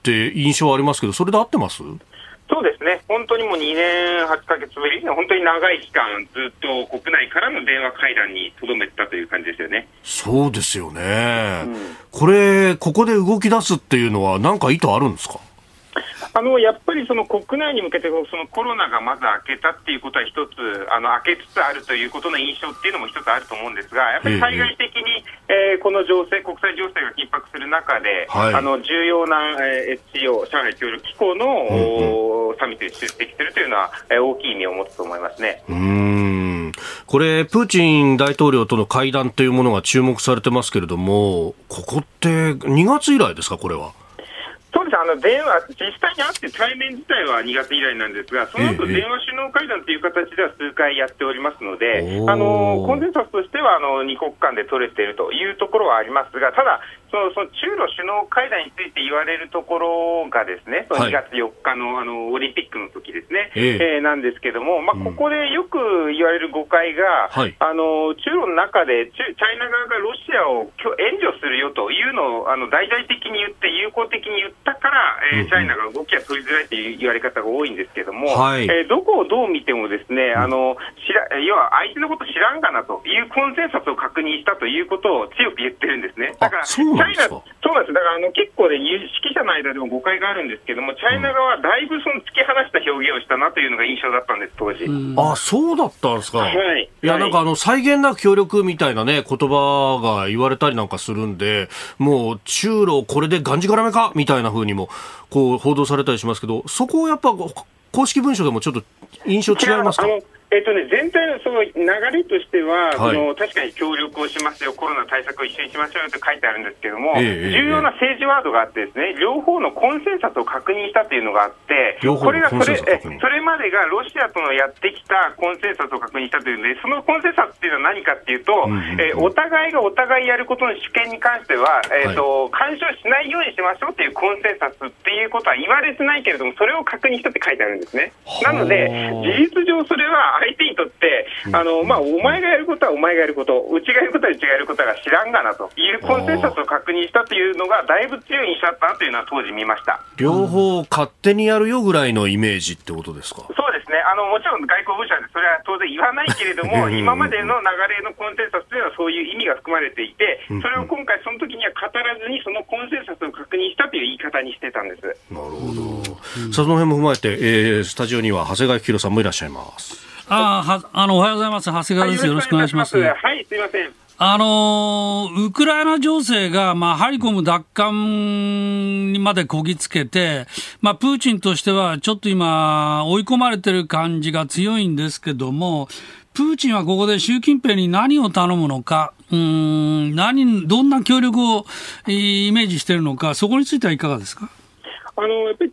て印象ありますけど、それで合ってます？そうですね、本当にもう2年8か月ぶり、本当に長い期間、ずっと国内からの電話会談にとどめたという感じですよね。そうですよね、うん、これ、ここで動き出すっていうのは、なんか意図あるんですか？あのやっぱりその国内に向けてそのコロナがまず明けたっていうことは一つあの明けつつあるということの印象っていうのも一つあると思うんですがやっぱり対外的に、えー、この情勢国際情勢が緊迫する中で、はい、あの重要な、えー、HCO 上海協力機構の、うんうん、サミットに出席するというのは、えー、大きい意味を持つと思いますね。うんこれ、プーチン大統領との会談というものが注目されてますけれども、ここって2月以来ですか、これは？そうです。あの電話、実際に会って対面自体は2月以来なんですが、その後電話首脳会談という形では数回やっておりますので、あのコンセンサスとしてはあの2国間で取れているというところはありますが、ただ、そのその中ロ首脳会談について言われるところが、ですねその2月4日のあのオリンピックの時ですね、ええ。ー、なんですけども、まあ、ここでよく言われる誤解が、うん、あの中ロの中でチャイナ側がロシアを援助するよというのをあの大々的に言って、友好的に言ったから、えー、チャイナが動きが取りづらいという言われ方が多いんですけども、はい、えー、どこをどう見ても、ですね、あの知ら要は相手のこと知らんがなというコンセンサスを確認したということを強く言ってるんですね。だからイナ、そうなんです、だからあの結構ね、指揮者の間でも誤解があるんですけども、チャイナ側はだいぶその突き放した表現をしたなというのが印象だったんです、当時。あそうだったんですか？はい。いや、なんかあの、際限なく協力みたいなね、言葉が言われたりなんかするんで、もう、中ロこれでがんじがらめか？みたいなふうにも、こう、報道されたりしますけど、そこをやっぱ、公式文書でもちょっと印象違いますか？えっとね、全体のその流れとしては、はい、の確かに協力をしますよ、コロナ対策を一緒にしましょうよと書いてあるんですけども、え重要な政治ワードがあってですね、両方のコンセンサスを確認したというのがあって、これがそれえそれまでがロシアとのやってきたコンセンサスを確認したというので、そのコンセンサスっていうのは何かっていうと、うんうんうん、えお互いがお互いやることの主権に関しては、えーと、はい、干渉しないようにしましょうっていうコンセンサスっていうことは言われてないけれども、それを確認したって書いてあるんですね。なので、事実上それは相手にとって、あのまあ、お前がやることはお前がやること、うちがやることはうちがやることが知らんがなというコンセンサスを確認したというのが、だいぶ強い印象だったなというのは当時見ました。両方勝手にやるよぐらいのイメージってことですか？そうね、あのもちろん外交部社でそれは当然言わないけれども、今までの流れのコンセンサスというのはそういう意味が含まれていて、それを今回、その時には語らずに、そのコンセンサスを確認したという言い方にしてたんです。なるほど、その辺も踏まえて、えー、スタジオには長谷川幸宏さんもいらっしゃいます。あはあのおはようございます。長谷川です。よろしくお願いします。はい、すみません。あのウクライナ情勢が、まあ、ハリコム奪還にまでこぎつけて、まあ、プーチンとしてはちょっと今、追い込まれてる感じが強いんですけども、プーチンはここで習近平に何を頼むのか、うん何どんな協力をイメージしているのか、そこについてはいかがですか？あのやっぱり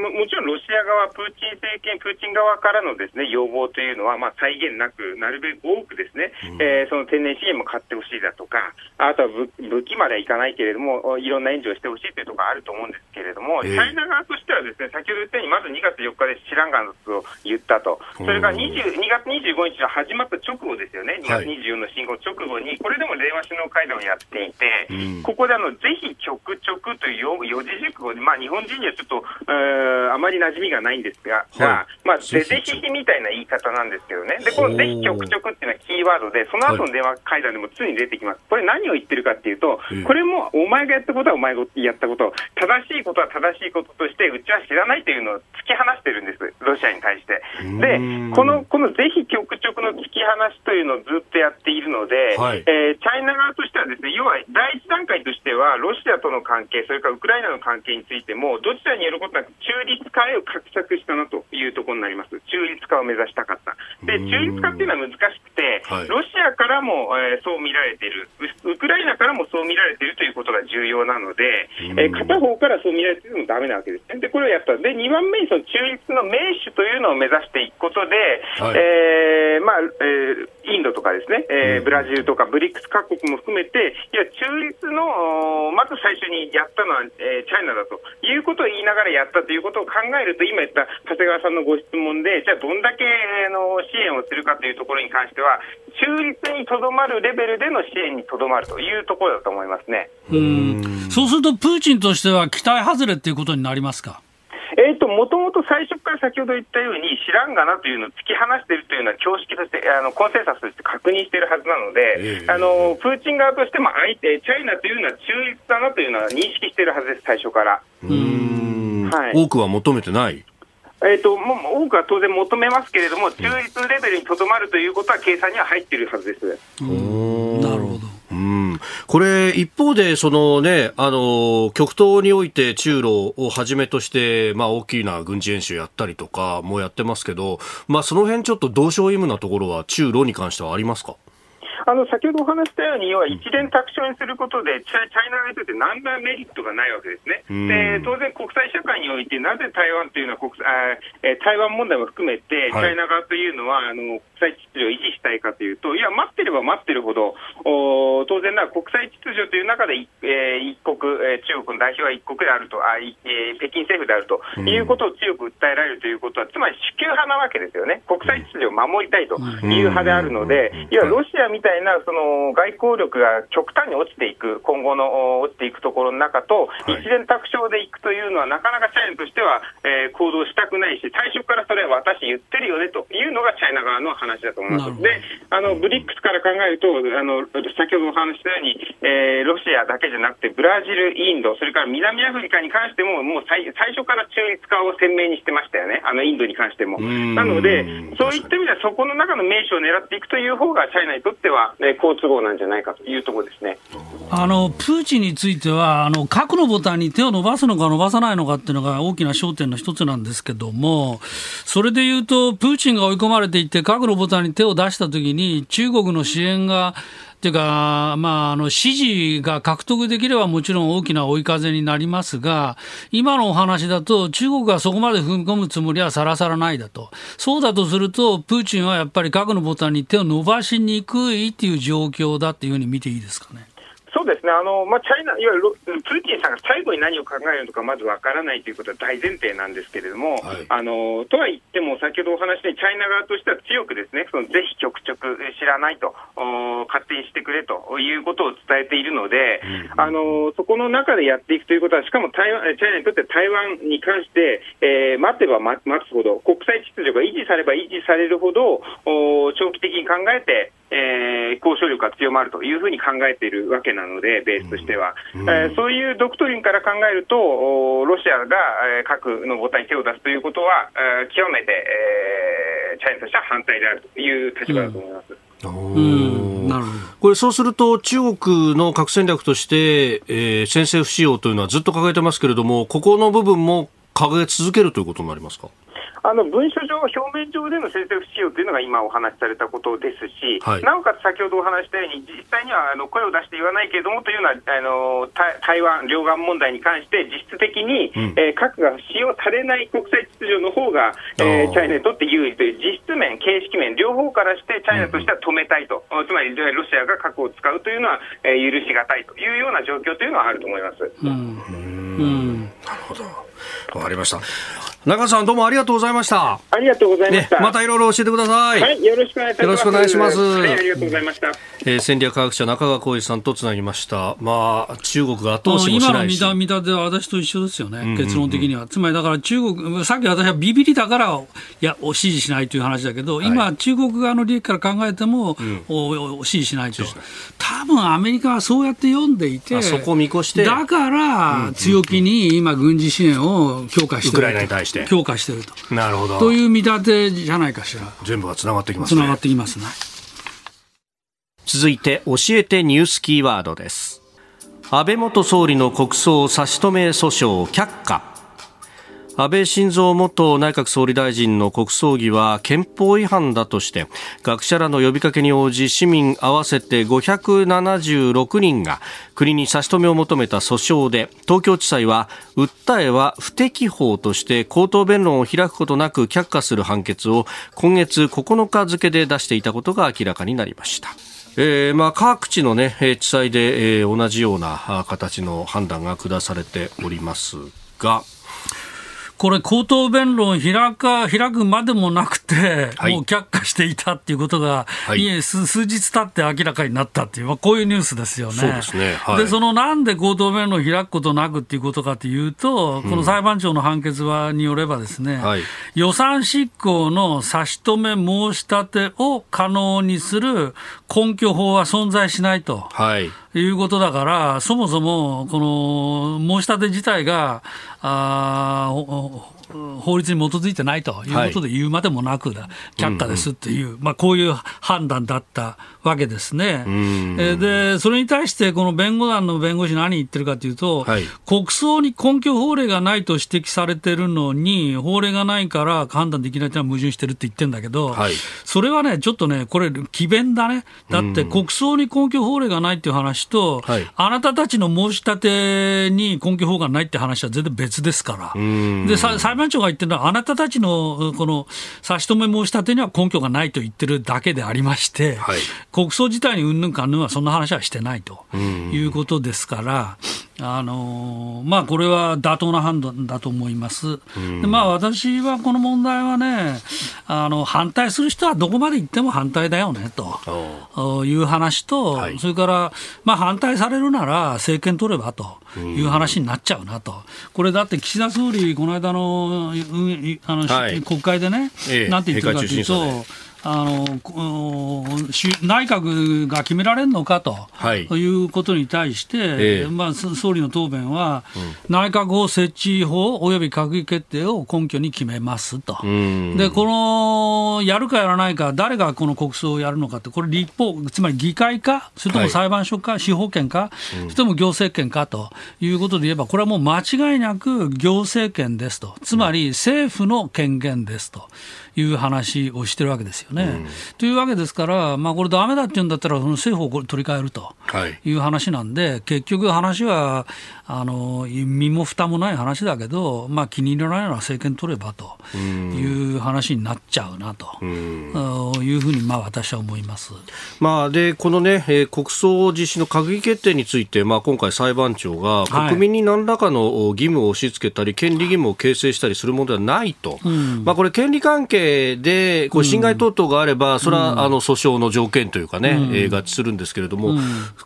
も、もちろんロシア側、プーチン政権、プーチン側からのですね要望というのは、まあ、際限なく、なるべく多くですね、うん、えー、その天然資源も買ってほしいだとか、あとは武武器まではいかないけれども、いろんな援助をしてほしいというところがあると思うんですけれども、えー、チャイナ側としては、ですね先ほど言ったように、まず2月4日でシランガンスを言ったと、それから2 2月25日の始まった直後ですよね、2月24の侵攻直後に、これでも令和首脳会談をやっていて、うん、ここであのぜひ局直という四字熟語で、まあ、日本人にはちょっと、あまり馴染みがないんですが、はい、まあ、ぜぜひ。ひみたいな言い方なんですけどね、でこのぜひ局直っていうのはキーワードで、その後の電話会談でも常に出てきます、これ、何を言ってるかっていうと、これもお前がやったことはお前がやったこと、正しいことは正しいこととして、うちは知らないというのを突き放してるんです、ロシアに対して。で、このこのぜひ局直の突き放しというのをずっとやっているので、はい、えー、チャイナ側としてはですね、要は第一段階としては、ロシアとの関係、それからウクライナの関係についても、どちらにやることなく中立化へを画策したなというところになります。中立化を目指したかった。で中立化っていうのは難しくて、はい、ロシアからも、えー、そう見られているウ、クライナからもそう見られているということが重要なので、えー、片方からそう見られているのもだめなわけですね。で、これをやった。で、2番目にその中立の盟主というのを目指していくことで、はい、えー、まあ、えー、インドとかですね、えー、ブラジルとかブリックス各国も含めて、いや、中立の、まず最初にやったのは、えー、チャイナだと。いうことを言いながらやったということを考えると、今言った長谷川さんのご質問で、じゃあどんだけの支援をするかというところに関しては、中立にとどまるレベルでの支援にとどまるというところだと思いますね。うん。そうすると、プーチンとしては期待外れということになりますか？えーと、もともと最初から先ほど言ったように、知らんがなというのを突き放しているというのは、共識としてあの、コンセンサスとして確認しているはずなので、えー、あのプーチン側としても相手、チャイナというのは中立だなというのは認識しているはずです、最初から。うんはい、多くは求めてない？えーと、もう多くは当然求めますけれども、中立レベルにとどまるということは計算には入っているはずです。なるほど。うん、これ、一方で、そのね、あの、極東において中ロをはじめとして、まあ、大きな軍事演習やったりとかもやってますけど、まあ、その辺ちょっと同床異夢なところは中ロに関してはありますか？あの先ほどお話したように、要は一連卓上にすることで、チャイナ側にとって何らメリットがないわけですね。で当然、国際社会において、なぜ台湾というのは国あ、え台湾問題も含めて、チャイナ側というのは、あの国際秩序を維持したいかというと、いや、待ってれば待ってるほど、お当然な国際秩序という中で、えー、一国、えー、中国の代表は一国であるとあ、えー、北京政府であるということを強く訴えられるということは、つまり主級派なわけですよね、国際秩序を守りたいという派であるので、いや、ロシアみたいなその外交力が極端に落ちていく、今後の落ちていくところの中と、一連卓上でいくというのは、なかなかチャイナとしては、えー、行動したくないし、最初からそれは私言ってるよねというのがチャイナ側の話話だと思います。で、あの、ブリックスから考えると、あの、先ほどお話したように、えー、ロシアだけじゃなくて、ブラジル、インド、それから南アフリカに関しても、もう最最初から中立化を鮮明にしてましたよね。あの、インドに関しても。なので、そういった意味では、そこの中の名手を狙っていくという方が、チャイナにとっては、ね、好都合なんじゃないかというところですね。あの、プーチンについては、あの、核のボタンに手を伸ばすのか伸ばさないのかっていうのが大きな焦点の一つなんですけども、それでいうと、プーチンが追い込まれていって、核のボタンに手を出したときに、中国の支援が、っていうか、まあ、あの、支持が獲得できればもちろん大きな追い風になりますが、今のお話だと、中国がそこまで踏み込むつもりはさらさらないだと。そうだとすると、プーチンはやっぱり核のボタンに手を伸ばしにくいっていう状況だっていうふうに見ていいですかね。そうですね、あのまあ、チャイナいわゆるプーチンさんが最後に何を考えるのかまずわからないということは大前提なんですけれども、はい、あのとは言っても、先ほどお話したチャイナ側としては強くですねそのぜひ局直知らないと、勝手にしてくれということを伝えているので、うん、あのそこの中でやっていくということは、しかも台湾チャイナにとって台湾に関して、えー、待てば待つほど、国際秩序が維持されば維持されるほど、長期的に考えて、えー、交渉力が強まるというふうに考えているわけなので、ベースとしては、うん、えー、そういうドクトリンから考えると、ロシアが、えー、核のボタンに手を出すということは、えー、極めて、えー、チャイナとしては反対であるという立場だと思います。うん。なるほど。これ、そうすると、中国の核戦略として、えー、先制不使用というのはずっと掲げてますけれども、ここの部分も掲げ続けるということになりますか？あの文書上、表面上での先制不使用というのが今お話しされたことですし、はい、なおかつ先ほどお話したように、実際にはあの声を出して言わないけれどもというのは、あの台湾、両岸問題に関して、実質的に、うん、えー、核が使用されない国際秩序の方が、えー、チャイナにとって有利という実質面、形式面、両方からしてチャイナとしては止めたいと、うん、つまりロシアが核を使うというのは、えー、許しがたいというような状況というのはあると思います。うん、うん。なるほど。わかりました。中さんどうもありがとうございました。ありがとうございました。ね、またいろいろ教えてください。はい、よろしくお願いします。よろしくお願いします。はい、ありがとうございました。えー、戦略科学者中川浩一さんとつなぎました。まあ中国が後押しもしないし。今の見た見たでは私と一緒ですよね。うんうんうん、結論的には。つまりだから中国さっき私はビビりだからいや支持しないという話だけど、はい、今中国側の利益から考えても、うん、お支持しないと。多分アメリカはそうやって読んでいて、そこを見越して。だから強気に今軍事支援を強化してる。ウクライナに対して。強化してると。なるほど。という見立てじゃないかしら。全部がつながってきますね。つながってきますね。続いて、教えてニュースキーワードです。安倍元総理の国葬差し止め訴訟却下。安倍晋三元内閣総理大臣の国葬儀は憲法違反だとして学者らの呼びかけに応じ市民合わせて576人が国に差し止めを求めた訴訟で東京地裁は訴えは不適法として口頭弁論を開くことなく却下する判決を今月9日付で出していたことが明らかになりました。えーまあ、各地の、ね、地裁で、えー、同じような形の判断が下されておりますが。これ、口頭弁論開か開くまでもなくて、はい、もう却下していたっていうことが、はい、いえ数日経って明らかになったっていう、まあ、こういうニュースですよね。そうですね、はい、でそのなんで口頭弁論開くことなくっていうことかというと、この裁判長の判決はによればですね、うん、予算執行の差し止め申し立てを可能にする根拠法は存在しないと。はいいうことだから、そもそもこの申し立て自体が、あ法律に基づいてないということで言うまでもなく、却下ですっていう、まあ、こういう判断だったわけですね。えで、それに対して、この弁護団の弁護士、何言ってるかというと、はい、国葬に根拠法令がないと指摘されてるのに、法令がないから判断できないというのは矛盾してるって言ってるんだけど、はい、それはね、ちょっとね、これ、詭弁だね。だって、国葬に根拠法令がないっていう話と、はい、あなたたちの申し立てに根拠法がないって話は全然別ですから。で裁判長が言ってるのは、あなたたちのこの差し止め申し立てには根拠がないと言ってるだけでありまして、はい、国葬自体にうんぬんかんぬんはそんな話はしてないということですから、あのまあ、これは妥当な判断だと思います。でまあ、私はこの問題はねあの、反対する人はどこまで行っても反対だよねという話と、はい、それから、まあ、反対されるなら政権取ればという話になっちゃうなと、これだって岸田総理、この間のあの、はい、国会でね、ええ、なんて言ってるかというと、あの内閣が決められるのかと、はい、いうことに対して、えー、まあ、総理の答弁は、うん、内閣法設置法および閣議決定を根拠に決めますと、でこのやるかやらないか、誰がこの国葬をやるのかって、これ、立法、つまり議会か、それとも裁判所か、はい、司法権か、それとも行政権かということで言えば、これはもう間違いなく行政権ですと、つまり政府の権限ですと。いう話をしてるわけですよね。うん、というわけですから、まあ、これ、だめだって言うんだったら、その政府を取り替えるという話なんで、はい、結局、話はあの身も蓋もない話だけど、まあ、気に入らないなら政権取ればという話になっちゃうなと。いうふうに、まあ、私は思います、まあ、でこのね、えー、国葬実施の閣議決定について、まあ、今回、裁判長が国民に何らかの義務を押し付けたり、権利義務を形成したりするものではないと、うん、まあ、これ、権利関係でこう侵害等々があれば、それはあの訴訟の条件というかね、うん、えー、合致するんですけれども、うん、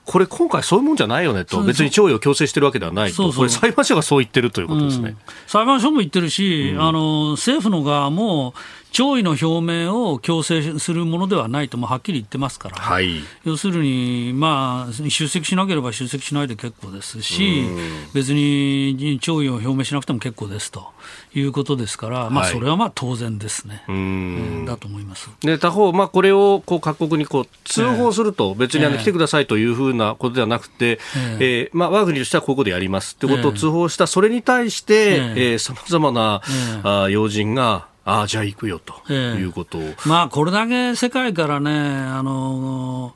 これ、今回、そういうもんじゃないよねと、別に弔意を強制してるわけではないと、そうそう。これ、裁判所がそう言ってるということですね、裁判所も言ってるし、あの政府の側も、弔意の表明を強制するものではないともはっきり言ってますから、はい、要するに、まあ、出席しなければ出席しないで結構ですし、別に弔意を表明しなくても結構ですということですから、まあ、それはまあ当然ですね、はい、えー、だと思います。で他方、まあ、これをこう各国にこう通報すると、別にあの来てくださいというふうなことではなくて、えー、えー、まあ、我が国としてはこういうことやりますということを通報した、それに対してさまざまな、えー、あ要人がああ、じゃあ行くよということを、えー、まあ、これだけ世界からね、あの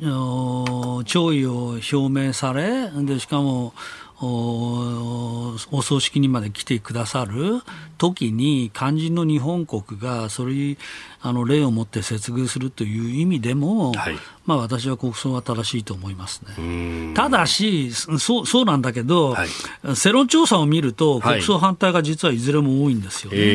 弔意を表明され、でしかもおお葬式にまで来てくださる時に肝心の日本国がそれあの例をもって接遇するという意味でも、はい、まあ、私は国葬は正しいと思いますね。ただしそう、そうなんだけど、はい、世論調査を見ると、国葬反対が実はいずれも多いんですよね、はい、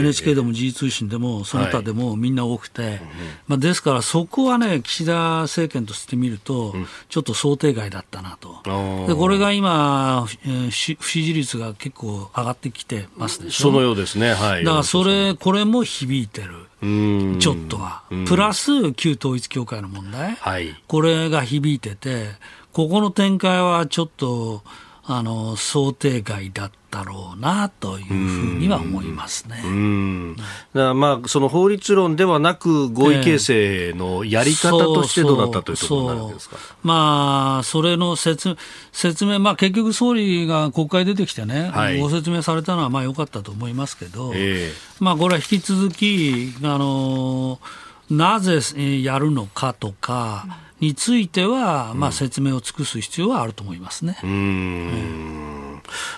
NHK でも時事通信でも、その他でもみんな多くて、まあ、ですからそこはね、岸田政権として見ると、ちょっと想定外だったなと、でこれが今、えー、不支持率が結構上がってきてますでしょ。そのようですね、はい、だからそれ、これも響いてる。ちょっとは、プラス旧統一教会の問題、はい、これが響いてて、ここの展開はちょっとあの想定外だっだろうなというふうには思いますね。まあその法律論ではなく合意形成のやり方としてどうなったというところになるわけですか？まあそれの説説明まあ結局総理が国会出てきてね、はい、ご説明されたのはまあ良かったと思いますけど、えー、まあこれは引き続きあのなぜやるのかとか。については、まあ、説明を尽くす必要はあると思いますね。うん、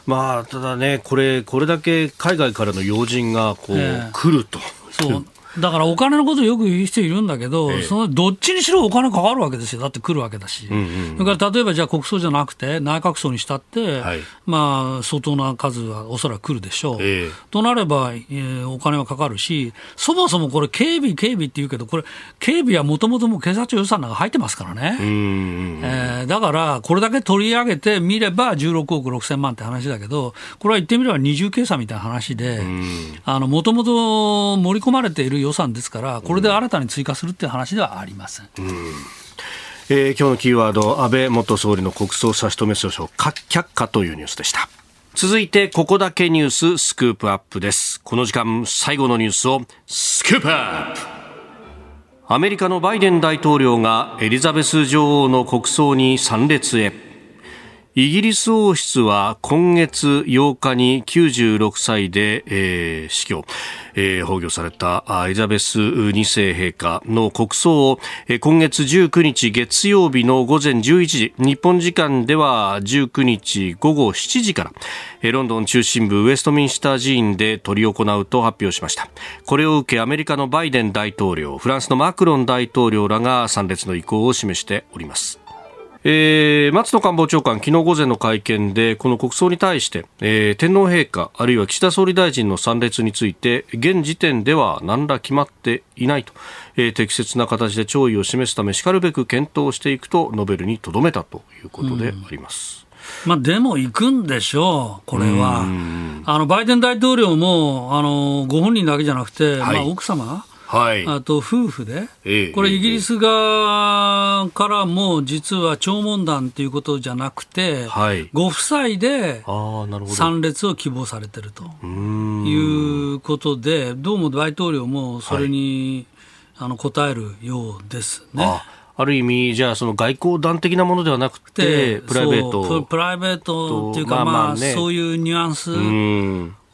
まあ、ただね、これ、これだけ海外からの要人がこう、えー、来ると。そうだからお金のことをよく言う人いるんだけど、ええ、そのどっちにしろお金かかるわけですよ、だって来るわけだし、うんうんうん、それから例えばじゃあ国葬じゃなくて、内閣葬にしたって、はい、まあ、相当な数はおそらく来るでしょう。え、となれば、えー、お金はかかるし、そもそもこれ、警備、警備っていうけど、これ、警備はもともとも警察庁予算なんか入ってますからね、えー、だから、これだけ取り上げてみれば、16億6000万って話だけど、これは言ってみれば二重計算みたいな話で、もともと盛り込まれている予算ですから、これで新たに追加するっていう話ではありません。うんえー、今日のキーワード、安倍元総理の国葬差し止め訴訟、却下というニュースでした。続いて、ここだけニューススクープアップです。この時間、最後のニュースをスクープアップアメリカのバイデン大統領がエリザベス女王の国葬に参列へ。イギリス王室は今月8日に96歳で、えー、死去、えー、崩御されたエリザベス2世陛下の国葬を、えー、今月19日月曜日の午前11時日本時間では19日午後7時から、えー、ロンドン中心部ウェストミンスター寺院で執り行うと発表しました。これを受けアメリカのバイデン大統領フランスのマクロン大統領らが参列の意向を示しております。えー、松野官房長官、昨日午前の会見で、この国葬に対して、えー、天皇陛下、あるいは岸田総理大臣の参列について、現時点では何ら決まっていないと、えー、適切な形で弔意を示すため、しかるべく検討していくと述べるにとどめたということであります。まあ、でも行くんでしょう、これは。あのバイデン大統領もあのご本人だけじゃなくて、はい、まあ、奥様はい、あと夫婦で、えこれ、イギリス側からも実は弔問団ということじゃなくて、はい、ご夫妻で参列を希望されてると。いうことで、どうも大統領もそれに、はい、あの応えるようですね。あある意味、じゃあ、その外交団的なものではなくて、プライベート。プライベートっていうか、まあ、まあね、そういうニュアンス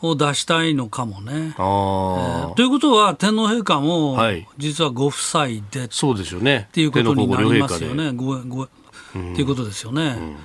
を出したいのかもね。えー、ということは、天皇陛下も、実はご夫妻で、そうですよね。っていうことになりますよね。ごごっていうことですよね。うん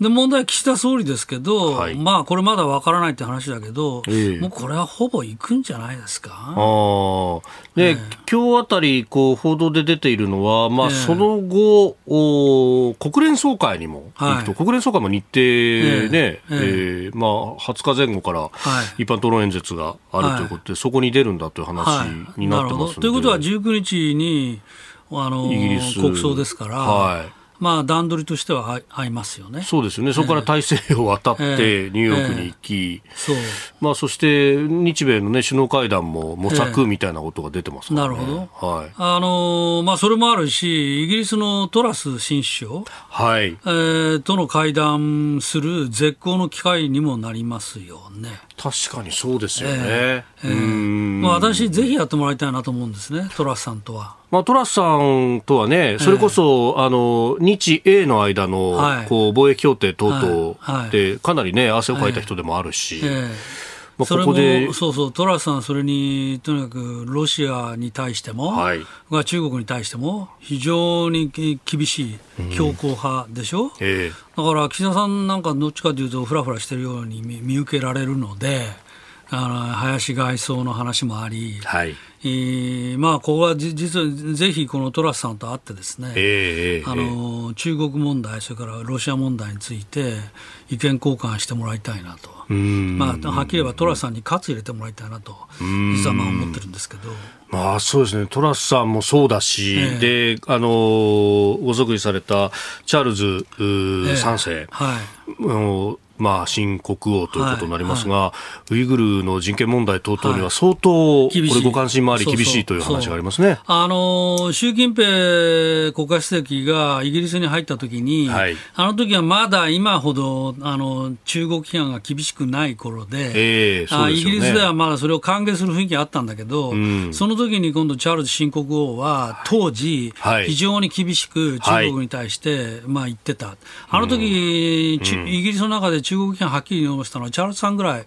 で問題は岸田総理ですけど、はい、まあこれまだわからないって話だけど、えー、もうこれはほぼいくんじゃないですか？あで、えー、今日あたりこう報道で出ているのは、まあ、その後、お国連総会にも行くと、はい、国連総会も日程ね、えー、えー、まあ、20日前後から一般討論演説があるということで、はい、そこに出るんだという話になってますということは19日にあの国葬ですから。はいまあ、段取りとしては合いますよね。そうですよね、そこから大西洋を渡ってニューヨークに行き、そう。まあ、そして日米の、ね、首脳会談も模索みたいなことが出てます、ね、なるほど、はい。あのまあ、それもあるし、イギリスのトラス新首相、はい。えー、との会談する絶好の機会にもなりますよね。確かにそうですよね。えーえー、まあ、私、ぜひやってもらいたいなと思うんですね、トラスさんとは。まあ、トラスさんとはね、それこそ、えー、あの日英の間の、はい、こう貿易協定等々で、かなりね、汗をかいた人でもあるし。えーまあ、それもそうそう、トラスさん、それにとにかくロシアに対しても、はい、中国に対しても、非常に厳しい強硬派でしょ、うん。えー、だから岸田さんなんかどっちかというと、ふらふらしてるように見受けられるので、あの林外相の話もあり、はい。えー、まあ、ここは実はぜひこのトラスさんと会ってですね、えー、あの中国問題、それからロシア問題について意見交換してもらいたいなと。まあ、はっきり言えばトラスさんに喝入れてもらいたいなと、実はまあ思ってるんですけど。まあそうですね、トラスさんもそうだし、えー、であのご即位されたチャールズ3世、えーはい、まあ、新国王ということになりますが、はいはい、ウイグルの人権問題等々には相当、これご関心もあり厳しいという話がありますね。あの、習近平国家主席がイギリスに入った時に、はい、あの時はまだ今ほど、あの、中国批判が厳しくない頃で、えーでね、イギリスではまだそれを歓迎する雰囲気があったんだけど、うん、その時に今度チャールズ新国王は当時、非常に厳しく中国に対して、まあ言ってた。あの時、うん、イギリスの中で中国批判はっきり述したのはチャールズさんぐらい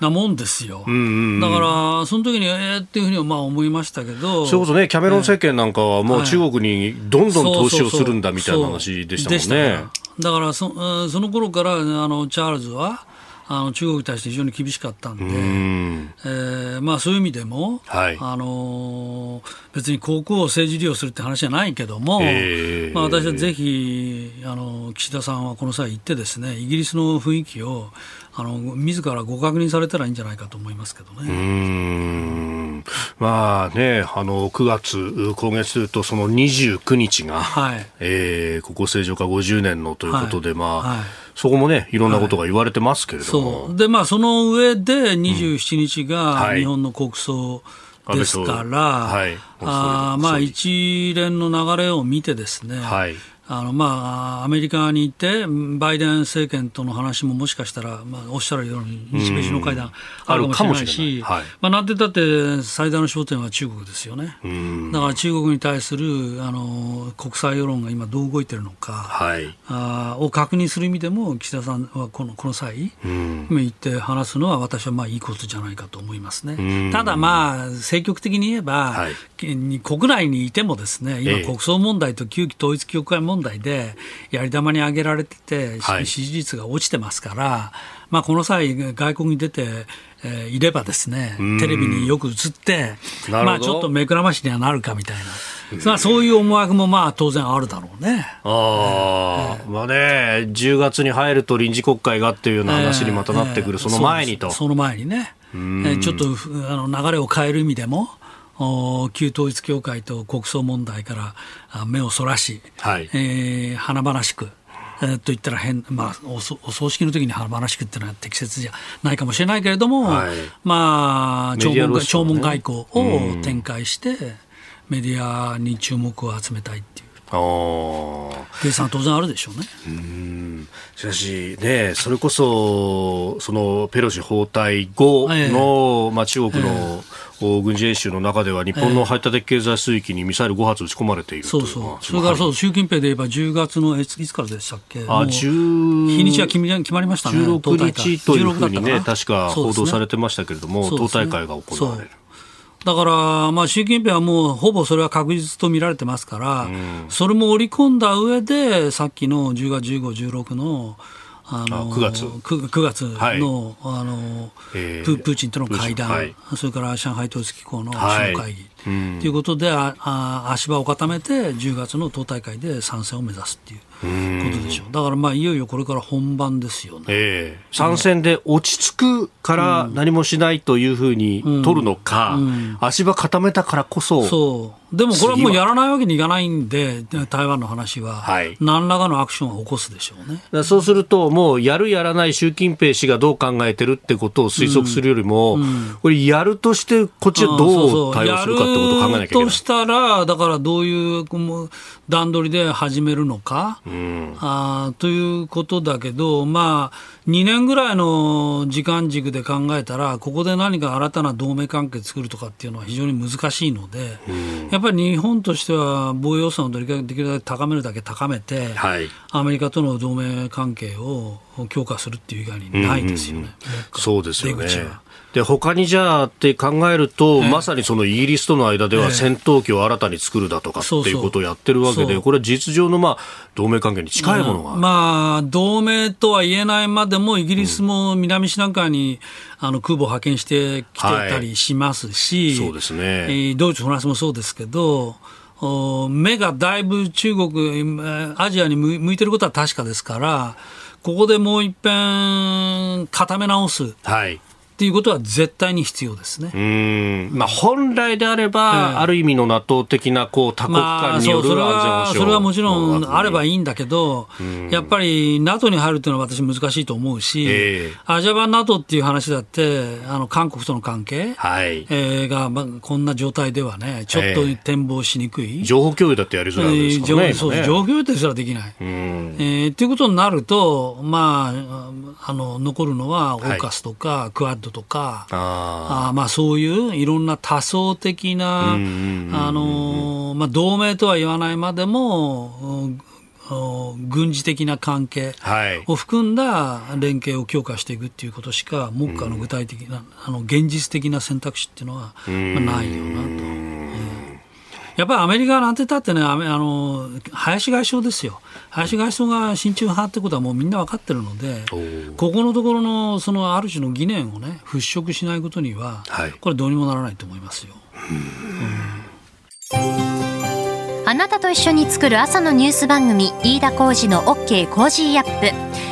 なもんですよ、うんうんうん、だから、その時にえーっていうふうにはまあ思いましたけど、それこそね、キャメロン政権なんかは、もう中国にどんどん投資をするんだみたいな話でしたもんね。だからそ、その頃からあのチャールズは、あの中国に対して非常に厳しかったんで、ん。えーまあ、そういう意味でも、はい、あの別に航空を政治利用するって話じゃないけども、えー、まあ、私はぜひあの岸田さんはこの際行ってですねイギリスの雰囲気をあの自らご確認されたらいいんじゃないかと思いますけどね。まあね、あの9月、今月とその29日が、はい。えー、ここ正常化50年のということで、はい、まあ、はいそこもね、いろんなことが言われてますけれども。はい、で、まあ、その上で27日が日本の国葬ですから、うんはい、あまあ、一連の流れを見てですね、はい、あのまあ、アメリカに行って、バイデン政権との話ももしかしたら、まあ、おっしゃるように、日米首脳会談あるかもしれないし、はい、まあ、なんて言ったって最大の焦点は中国ですよね。だから中国に対するあの国際世論が今どう動いてるのか、はい、あを確認する意味でも、岸田さんはこのこの際、行って話すのは、私はまあいいことじゃないかと思いますね。ただまあ、積極的に言えば、はい、国内にいてもですね、今、国葬問題と旧統一教会問題問題でやり玉に挙げられてて、支持率が落ちてますから、まあ、この際、外国に出て、えー、いればですね、テレビによく映って、まあ、ちょっと目くらましにはなるかみたいな。まあ、そういう思惑もまあ当然あるだろうね。あえー、まあね、10月に入ると臨時国会がっていうような話にまたなってくる、えー、その前にと。その前にね、えー、ちょっとあの流れを変える意味でも、旧統一教会と国葬問題から目をそらし、はい、えー、華々しく、えー、と言ったら変、まあ、お葬式の時に華々しくっていうのは適切じゃないかもしれないけれども、はい、まあ弔問、ね、弔問外交を展開して、メディアに注目を集めたいっていう。計算当然あるでしょうね。うん。しかしね、それこそ、そのペロシ訪台後の、えー、まあ、中国の、えー軍事演習の中では日本の排他的経済水域にミサイル5発撃ち込まれているそうそう、それからそう習近平で言えば10月のいつからでしたっけ、あ日。にちは決まりましたね、16日というふうにね、確か報道されてましたけれども、ね、党大会が行われる。だから、まあ、習近平はもうほぼそれは確実と見られてますから、うん、それも織り込んだ上で、さっきの10月15、16のあの9月。9, 9月のはい、あのえー、プーチンとの会談、はい、それから上海統一機構の首脳会議、ということでああ足場を固めて10月の党大会で参戦を目指すっていう。ことでしょう。だからまあいよいよこれから本番ですよね、えー、参戦で落ち着くから何もしないというふうに取るのか、うんうん、足場固めたからこそそうでもこれはもうやらないわけにいかないんで、台湾の話は、はい、何らかのアクションを起こすでしょうね。そうすると、もうやる、やらない習近平氏がどう考えてるってことを推測するよりも、うん。うん、これ、やるとして、こっちはどう対応するかってことを考えなきゃいけない。としたら、だからどういう段取りで始めるのか、うん、あということだけど、まあ、2年ぐらいの時間軸で考えたら、ここで何か新たな同盟関係作るとかっていうのは非常に難しいので、やっぱり日本としては防衛予算をできるだけ高めるだけ高めて、はい、アメリカとの同盟関係を強化するっていう以外にないですよね。そうですよね。で他にじゃあって考えると、えー、まさにそのイギリスとの間では戦闘機を新たに作るだとかっていうことをやってるわけで、これは事実上のまあ同盟関係に近いものが、うん、まあ、同盟とは言えないまでも、イギリスも南シナ海に、あの空母を派遣してきてたりしますし、はい、そうですね、ドイツ、フランスもそうですけど、目がだいぶ中国、アジアに向いてることは確かですから、ここでもう一遍固め直す。はいっていうことは絶対に必要ですね。うん。まあ、本来であれば、えー、ある意味の NATO 的なこう多国間による安全保障、まあ、それはもちろんあればいいんだけど、やっぱり NATO に入るというのは私難しいと思うし、えー、アジア版 NATO っていう話だって、あの韓国との関係、はい。えー、が、まあ、こんな状態ではね、ちょっと展望しにくい。えー、情報共有だってやりづらいですからね。えー、そう情報共有ですらできない。えー、っていうことになると、まあ、あの残るのはオーカスとか、はい、クアッドとか、ああまあ、そういういろんな多層的な、あのまあ、同盟とは言わないまでも、軍事的な関係を含んだ連携を強化していくっていうことしか、目下の具体的な、あの現実的な選択肢っていうのは、まあ、ないよなと。やっぱりアメリカなんてたってね、あの林外相ですよ、林外相が親中派ってことはもうみんな分かってるので、ここのところのそのある種の疑念をね、払拭しないことには、はい、これ、どうにもならないと思いますよ。あなたと一緒に作る朝のニュース番組飯田浩司の OK コージーアップ